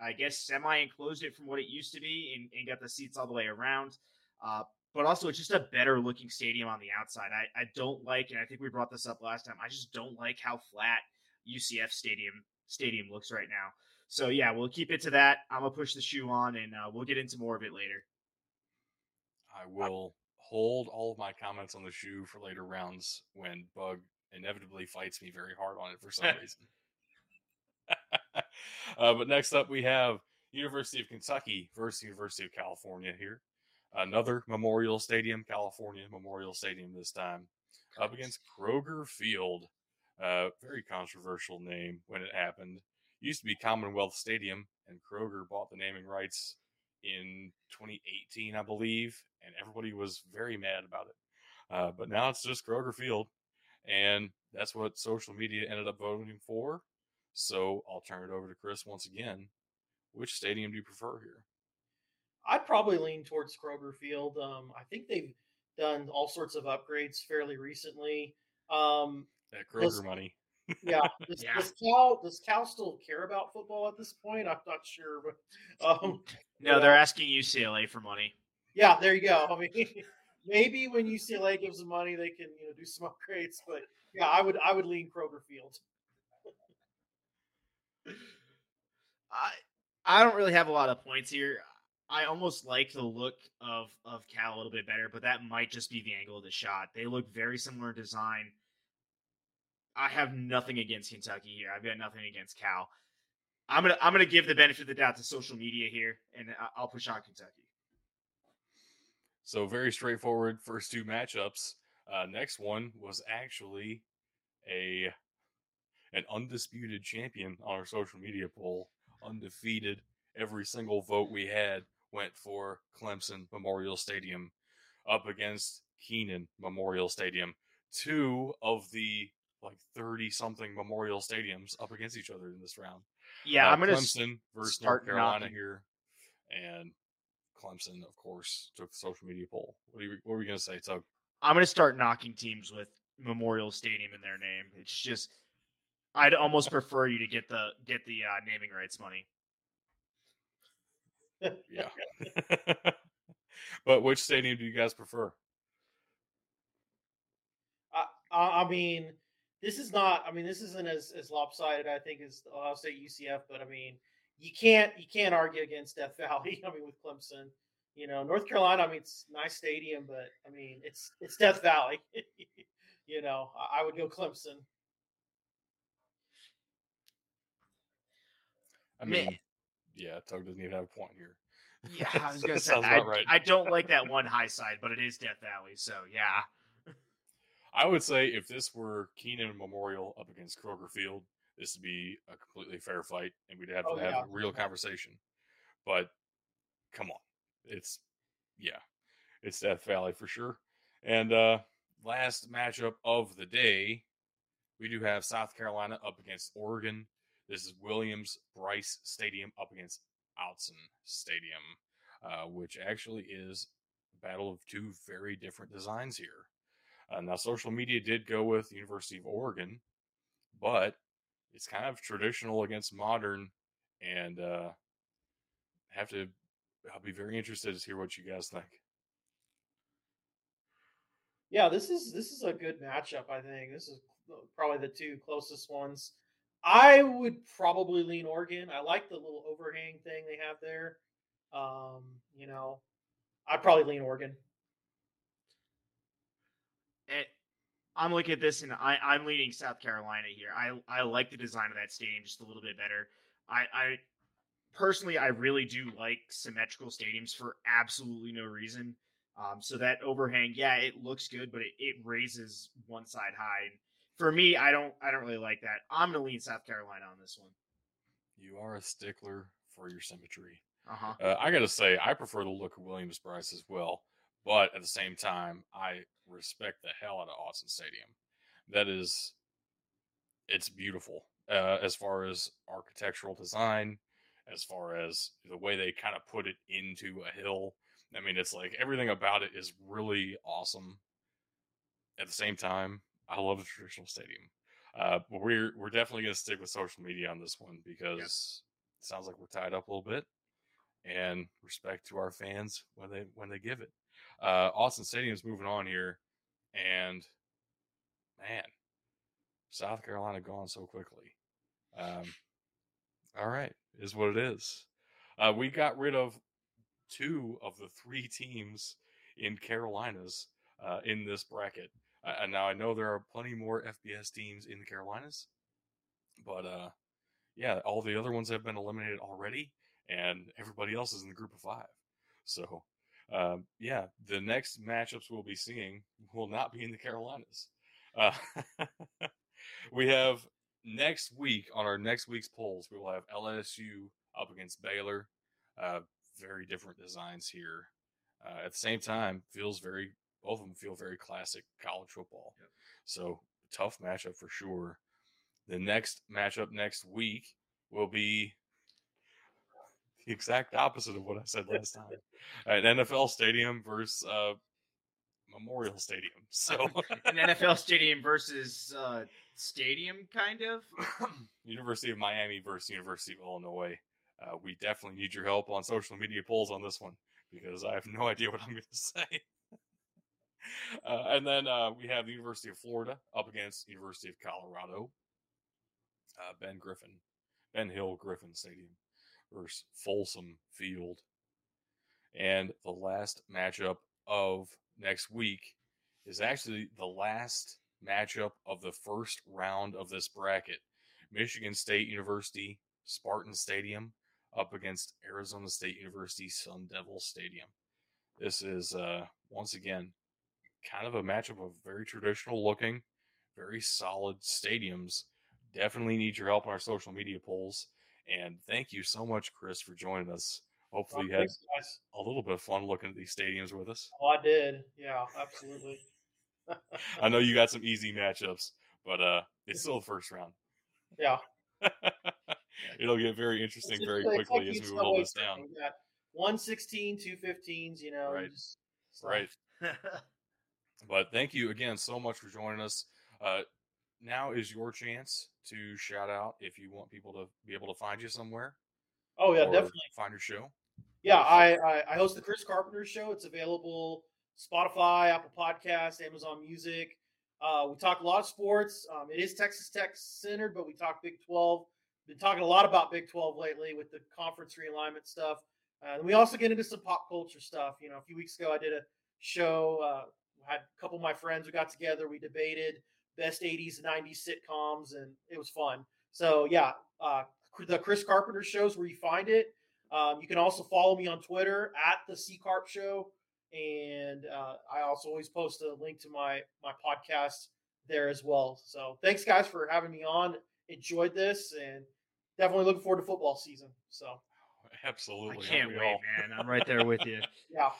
I guess semi enclosed it from what it used to be and, and got the seats all the way around. Uh, but also, it's just a better looking stadium on the outside. I, I don't like, and I think we brought this up last time. I just don't like how flat UCF Stadium Stadium looks right now. So yeah, we'll keep it to that. I'm gonna push the shoe on, and uh, we'll get into more of it later. I will hold all of my comments on the shoe for later rounds when Bug inevitably fights me very hard on it for some *laughs* reason. *laughs* uh, but next up, we have University of Kentucky versus University of California here. Another Memorial Stadium, California Memorial Stadium this time, up against Kroger Field. Uh, very controversial name when it happened. Used to be Commonwealth Stadium, and Kroger bought the naming rights in 2018, I believe, and everybody was very mad about it. Uh, but now it's just Kroger Field, and that's what social media ended up voting for. So I'll turn it over to Chris once again. Which stadium do you prefer here? I'd probably lean towards Kroger Field. Um, I think they've done all sorts of upgrades fairly recently. Um, that Kroger does, money. yeah. *laughs* Does, yeah. Does Cal does Cal still care about football at this point? I'm not sure, but *laughs* um, no, they're asking UCLA for money. Yeah, there you go. I mean, *laughs* maybe when UCLA gives them money, they can you know do some upgrades. But yeah, I would I would lean Kroger Field. I I don't really have a lot of points here. I almost like the look of of Cal a little bit better, but that might just be the angle of the shot. They look very similar in design. I have nothing against Kentucky here. I've got nothing against Cal. I'm gonna I'm gonna give the benefit of the doubt to social media here, and I'll push on Kentucky. So very straightforward first two matchups. Uh, next one was actually a an undisputed champion on our social media poll, undefeated. Every single vote we had went for Clemson Memorial Stadium up against Kenan Memorial Stadium. Two of the like 30 something Memorial Stadiums up against each other in this round. Yeah, uh, I'm going to Clemson versus North Carolina knocking. here. And Clemson, of course, took the social media poll. What are, you, what are we going to say, Tug? I'm going to start knocking teams with Memorial Stadium in their name. It's just, I'd almost prefer you to get the get the uh, naming rights money. Yeah. *laughs* but which stadium do you guys prefer? I, I mean, this is not. I mean, this isn't as, as lopsided. I think as Ohio State UCF, but I mean, you can't you can't argue against Death Valley. *laughs* I mean, with Clemson, you know, North Carolina. I mean, it's nice stadium, but I mean, it's it's Death Valley. *laughs* you know, I, I would go Clemson. I mean. Yeah, Tug doesn't even have a point here. Yeah, I was *laughs* gonna say I, right. I don't like that one high side, but it is Death Valley, so yeah. I would say if this were Kenan Memorial up against Kroger Field, this would be a completely fair fight, and we'd have oh, to have yeah. a real conversation. But come on, it's yeah, it's Death Valley for sure. And uh last matchup of the day, we do have South Carolina up against Oregon. This is Williams Brice Stadium up against Autzen Stadium, uh, which actually is a battle of two very different designs here. Uh, now, social media did go with University of Oregon, but it's kind of traditional against modern, and uh, have to. I'll be very interested to hear what you guys think. Yeah, this is this is a good matchup. I think this is probably the two closest ones. I would probably lean Oregon. I like the little overhang thing they have there. Um, you know, I'd probably lean Oregon. I'm looking at this and I, I'm leaning South Carolina here. I, I like the design of that stadium just a little bit better. I, I personally, I really do like symmetrical stadiums for absolutely no reason. Um, so that overhang, yeah, it looks good, but it, it raises one side high. For me, I don't, I don't really like that. I'm gonna lean South Carolina on this one. You are a stickler for your symmetry. Uh-huh. Uh, I gotta say, I prefer the look of Williams Brice as well. But at the same time, I respect the hell out of Autzen Stadium. That is, it's beautiful uh, as far as architectural design, as far as the way they kind of put it into a hill. I mean, it's like everything about it is really awesome. At the same time, I love the traditional stadium. Uh, but we're we're definitely going to stick with social media on this one because it sounds like we're tied up a little bit. And respect to our fans when they when they give it. Uh, Autzen Stadium's moving on here, and man, South Carolina gone so quickly. Um, all right, is what it is. Uh, we got rid of two of the three teams in Carolinas uh, in this bracket. And now I know there are plenty more FBS teams in the Carolinas, but uh, yeah, all the other ones have been eliminated already, and everybody else is in the group of five. So, um, yeah, the next matchups we'll be seeing will not be in the Carolinas. Uh, *laughs* we have next week on our next week's polls, we will have LSU up against Baylor. Uh, very different designs here. Uh, at the same time, feels very both of them feel very classic college football. Yep. So tough matchup for sure. The next matchup next week will be the exact opposite of what I said last time. *laughs* An NFL stadium versus uh, Memorial Stadium. *laughs* So An NFL stadium versus uh, stadium, kind of. *coughs* University of Miami versus University of Illinois. Uh, we definitely need your help on social media polls on this one because I have no idea what I'm going *laughs* to say. *laughs* uh, and then uh, we have the University of Florida up against University of Colorado. Uh, ben Griffin, Ben Hill Griffin Stadium versus Folsom Field. And the last matchup of next week is actually the last matchup of the first round of this bracket. Michigan State University Spartan Stadium up against Arizona State University Sun Devil Stadium. This is uh, once again kind of a matchup of very traditional looking, very solid stadiums. Definitely need your help on our social media polls. And thank you so much, Chris, for joining us. Hopefully, you had Thanks, a little bit of fun looking at these stadiums with us. Oh, I did. Yeah, absolutely. *laughs* I know you got some easy matchups, but uh, it's still the first round. *laughs* Yeah. *laughs* It'll get very interesting very quickly as we roll this down. We got 116, 215s, you know. Right. Just, Right. But thank you again so much for joining us. Uh, now is your chance to shout out if you want people to be able to find you somewhere. Oh, yeah, definitely. Find your show. Yeah, I, I I host the Chris Carpenter Show. It's available Spotify, Apple Podcasts, Amazon Music. Uh, we talk a lot of sports. Um, it is Texas Tech centered, but we talk Big Twelve. Been talking a lot about Big Twelve lately with the conference realignment stuff. Uh, and we also get into some pop culture stuff. You know, a few weeks ago I did a show. Uh, had a couple of my friends. We got together. We debated best '80s and '90s sitcoms, and it was fun. So yeah, uh, the Chris Carpenter shows where you find it. Um, you can also follow me on Twitter at the C Carp Show, and uh, I also always post a link to my my podcast there as well. So thanks guys for having me on. Enjoyed this, and definitely looking forward to football season. So Absolutely. aren't can't wait, all? man. I'm right there with you. *laughs* yeah,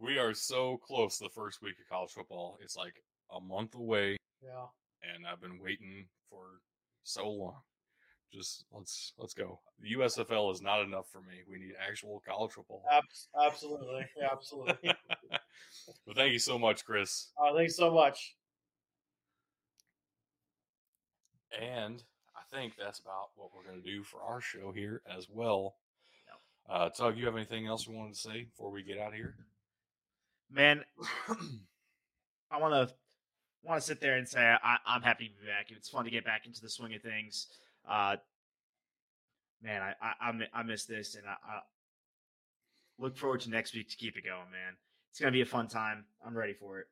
We are so close to the first week of college football. It's like a month away, yeah, and I've been waiting for so long. Just let's let's go. The USFL is not enough for me. We need actual college football. abs- absolutely, yeah, absolutely. *laughs* but thank you so much, Chris. Uh, thanks so much. And I think that's about what we're going to do for our show here as well. Uh, Tug, you have anything else you wanted to say before we get out of here? Man, *clears throat* I want to want to sit there and say I, I'm happy to be back. It's fun to get back into the swing of things. Uh, man, I I, I I miss this, and I, I look forward to next week to keep it going. Man, it's gonna be a fun time. I'm ready for it.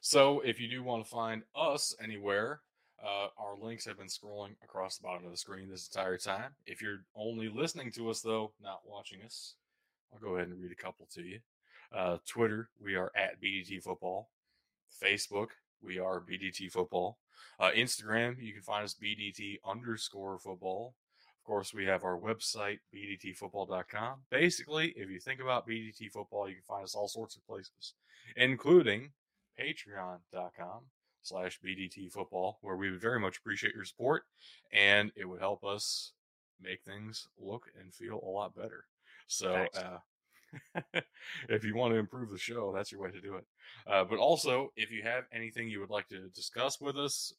So, if you do want to find us anywhere, uh, our links have been scrolling across the bottom of the screen this entire time. If you're only listening to us, though, not watching us, I'll go ahead and read a couple to you. Uh, Twitter, we are at BDT Football. Facebook, we are BDT Football. Uh, Instagram, you can find us BDT underscore football. Of course, we have our website, BDTfootball.com. Basically, if you think about BDT Football, you can find us all sorts of places, including patreon.com slash BDT football, where we would very much appreciate your support and it would help us make things look and feel a lot better. So, uh, *laughs* if you want to improve the show, that's your way to do it. Uh, but also, if you have anything you would like to discuss with us,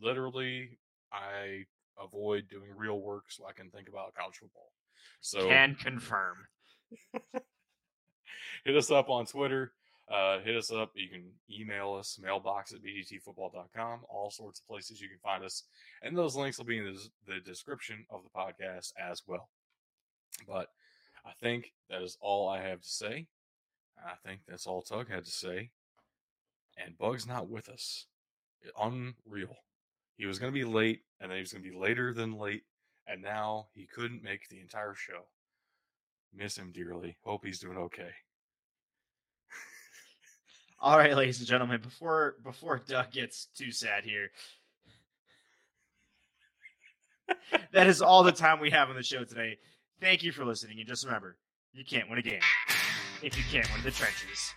literally, I avoid doing real work so I can think about college football. So Can confirm. *laughs* hit us up on Twitter. Uh, hit us up. You can email us, mailbox at bdtfootball.com, all sorts of places you can find us. And those links will be in the, the description of the podcast as well. But I think that is all I have to say. I think that's all Tug had to say. And Bug's not with us. Unreal. He was going to be late, and then he was going to be later than late, and now he couldn't make the entire show. Miss him dearly. Hope he's doing okay. *laughs* All right, ladies and gentlemen, before before Doug gets too sad here, *laughs* *laughs* that is all the time we have on the show today. Thank you for listening, and just remember, you can't win a game if you can't win the trenches.